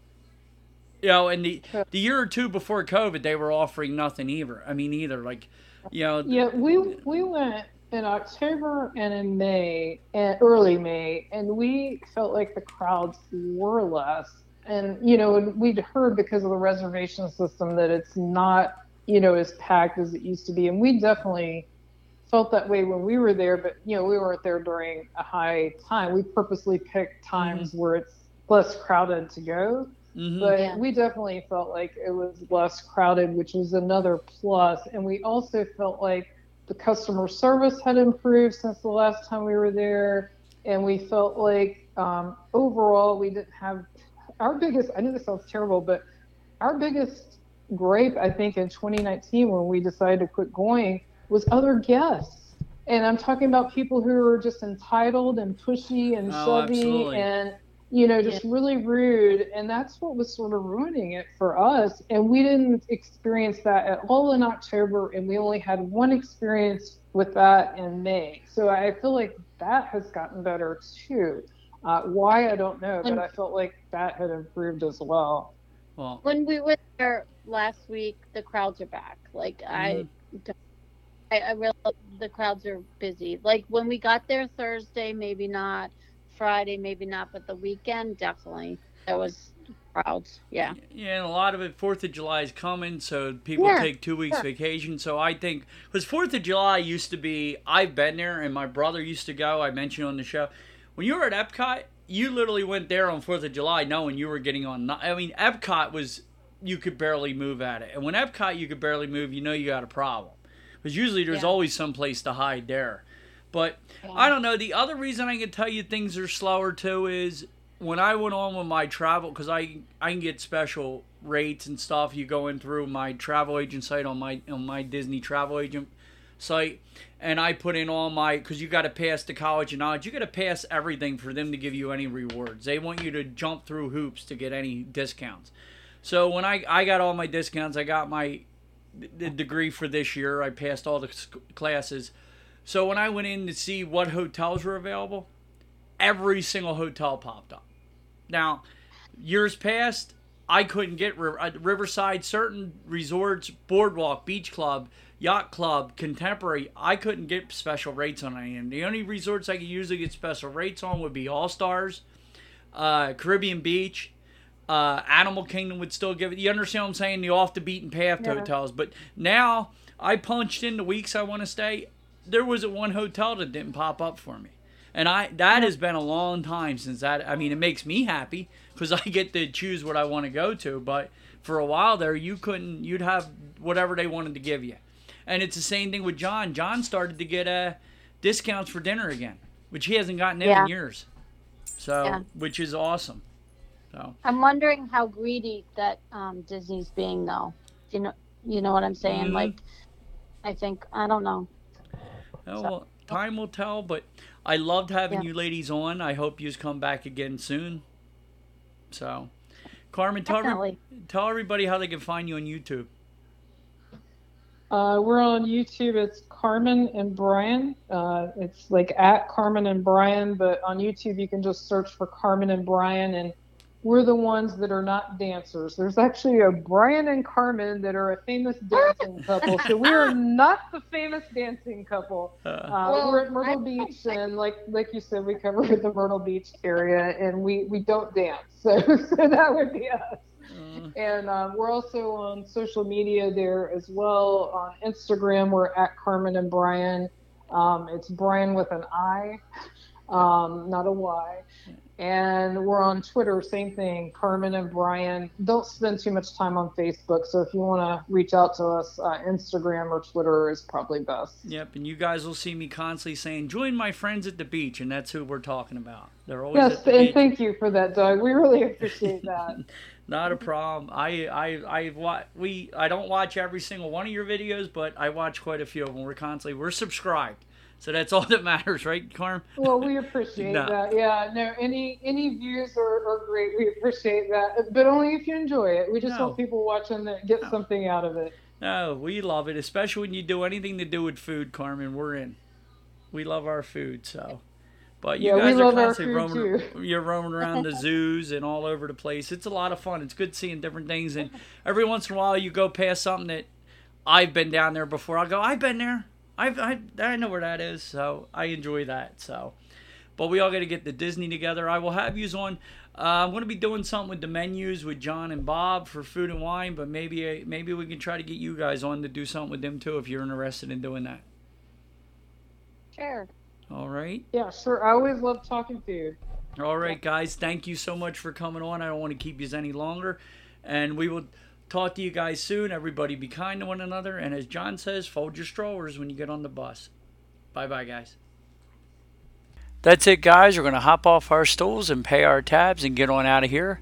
You know and the the year or two before covid they were offering nothing either. I mean either like you know Yeah, we we went in October and in May and early May, and we felt like the crowds were less. And you know, and we'd heard because of the reservation system that it's not you know as packed as it used to be, and we definitely felt that way when we were there. But you know, we weren't there during a high time. We purposely picked times where it's less crowded to go mhm. but Yeah. we definitely felt like it was less crowded, which was another plus. And we also felt like the customer service had improved since the last time we were there. And we felt like um, overall we didn't have our biggest, I know this sounds terrible, but our biggest gripe, I think, in 2019 when we decided to quit going was other guests. And I'm talking about people who are just entitled and pushy and Oh, shovey absolutely. and you know, just really rude. And that's what was sort of ruining it for us. And we didn't experience that at all in October. And we only had one experience with that in May. So I feel like that has gotten better too. Uh, why, I don't know, but I felt like that had improved as well. well When we were there last week, the crowds are back. Like I, Mm-hmm. I, I really the crowds are busy. Like when we got there Thursday, maybe not. Friday, maybe not, but the weekend definitely there was crowds. Yeah. Yeah, and a lot of it Fourth of July is coming, so people Yeah, take two weeks sure. vacation. So I think because Fourth of July used to be, I've been there, and my brother used to go. I mentioned on the show when you were at Epcot, you literally went there on Fourth of July knowing you were getting on. I mean, Epcot was you could barely move at it, and when Epcot you could barely move, you know you got a problem because usually there's Yeah. always some place to hide there. But I don't know. The other reason I can tell you things are slower too is when I went on with my travel because I I can get special rates and stuff. You go in through my travel agent site on my on my Disney travel agent site, and I put in all my because you got to pass the college of knowledge. You got to pass everything for them to give you any rewards. They want you to jump through hoops to get any discounts. So when I I got all my discounts, I got my the degree for this year. I passed all the classes. So when I went in to see what hotels were available, every single hotel popped up. Now, years past, I couldn't get uh, Riverside, certain resorts, Boardwalk, Beach Club, Yacht Club, Contemporary. I couldn't get special rates on any of them. The only resorts I could usually get special rates on would be All Stars, uh, Caribbean Beach, uh, Animal Kingdom would still give it. You understand what I'm saying? The off the beaten path Yeah. hotels. But now I punched in the weeks I want to stay. There wasn't one hotel that didn't pop up for me, and I that has been a long time since that. I mean, it makes me happy because I get to choose what I want to go to. But for a while there, you couldn't. You'd have whatever they wanted to give you, and it's the same thing with John. John started to get uh, discounts for dinner again, which he hasn't gotten in Yeah. in years. So, Yeah. which is awesome. So. I'm wondering how greedy that um, Disney's being though. You know, you know what I'm saying? Mhm. Like, I think I don't know. Oh, So- well, time will tell, but I loved having Yeah. you ladies on. I hope you come back again soon. So, Carmen, tell, every, tell everybody how they can find you on YouTube. Uh, we're on YouTube. It's Carmen and Brian. Uh, it's like at Carmen and Brian, but on YouTube you can just search for Carmen and Brian, and we're the ones that are not dancers. There's actually a Brian and Carmen that are a famous dancing couple, so we are not the famous dancing couple. Uh, Uh, Well, we're at Myrtle I- Beach, and like like you said, we cover the Myrtle Beach area, and we we don't dance, so so that would be us. uh, And um, we're also on social media there as well. On Instagram, we're at Carmen and Brian. Um, it's Brian with an I, um, not a Y. And we're on Twitter, same thing, Carmen and Brian. Don't spend too much time on Facebook. So if you want to reach out to us, uh, Instagram or Twitter is probably best. yep, and you guys will see me constantly saying, "Join my friends at the beach," and that's who we're talking about. They're always Yes, at the and beach. thank you for that, Doug. We really appreciate that. Not a problem. I I I wa- we I don't watch every single one of your videos, but I watch quite a few of them. We're constantly we're subscribed, so that's all that matters, right, Carm? Well, we appreciate No. that. Yeah, no, any any views are, are great. We appreciate that, but only if you enjoy it. We just No. want people watching that get No. something out of it. No, we love it, especially when you do anything to do with food, Carmen. We're in. We love our food, so. But you Yeah, guys are constantly roaming. You're roaming around the zoos and all over the place. It's a lot of fun. It's good seeing different things, and every once in a while you go past something that I've been down there before. I'll go, I've been there. I've, I, I know where that is, so I enjoy that. So, but we all got to get the Disney together. I will have yous on. Uh, I'm going to be doing something with the menus with John and Bob for food and wine, but maybe maybe we can try to get you guys on to do something with them too if you're interested in doing that. Sure. All right. Yeah, sure. I always love talking to you. All right, guys. Thank you so much for coming on. I don't want to keep you any longer. And we will talk to you guys soon. Everybody be kind to one another. And as John says, fold your strollers when you get on the bus. Bye bye, guys. That's it, guys. We're going to hop off our stools and pay our tabs and get on out of here.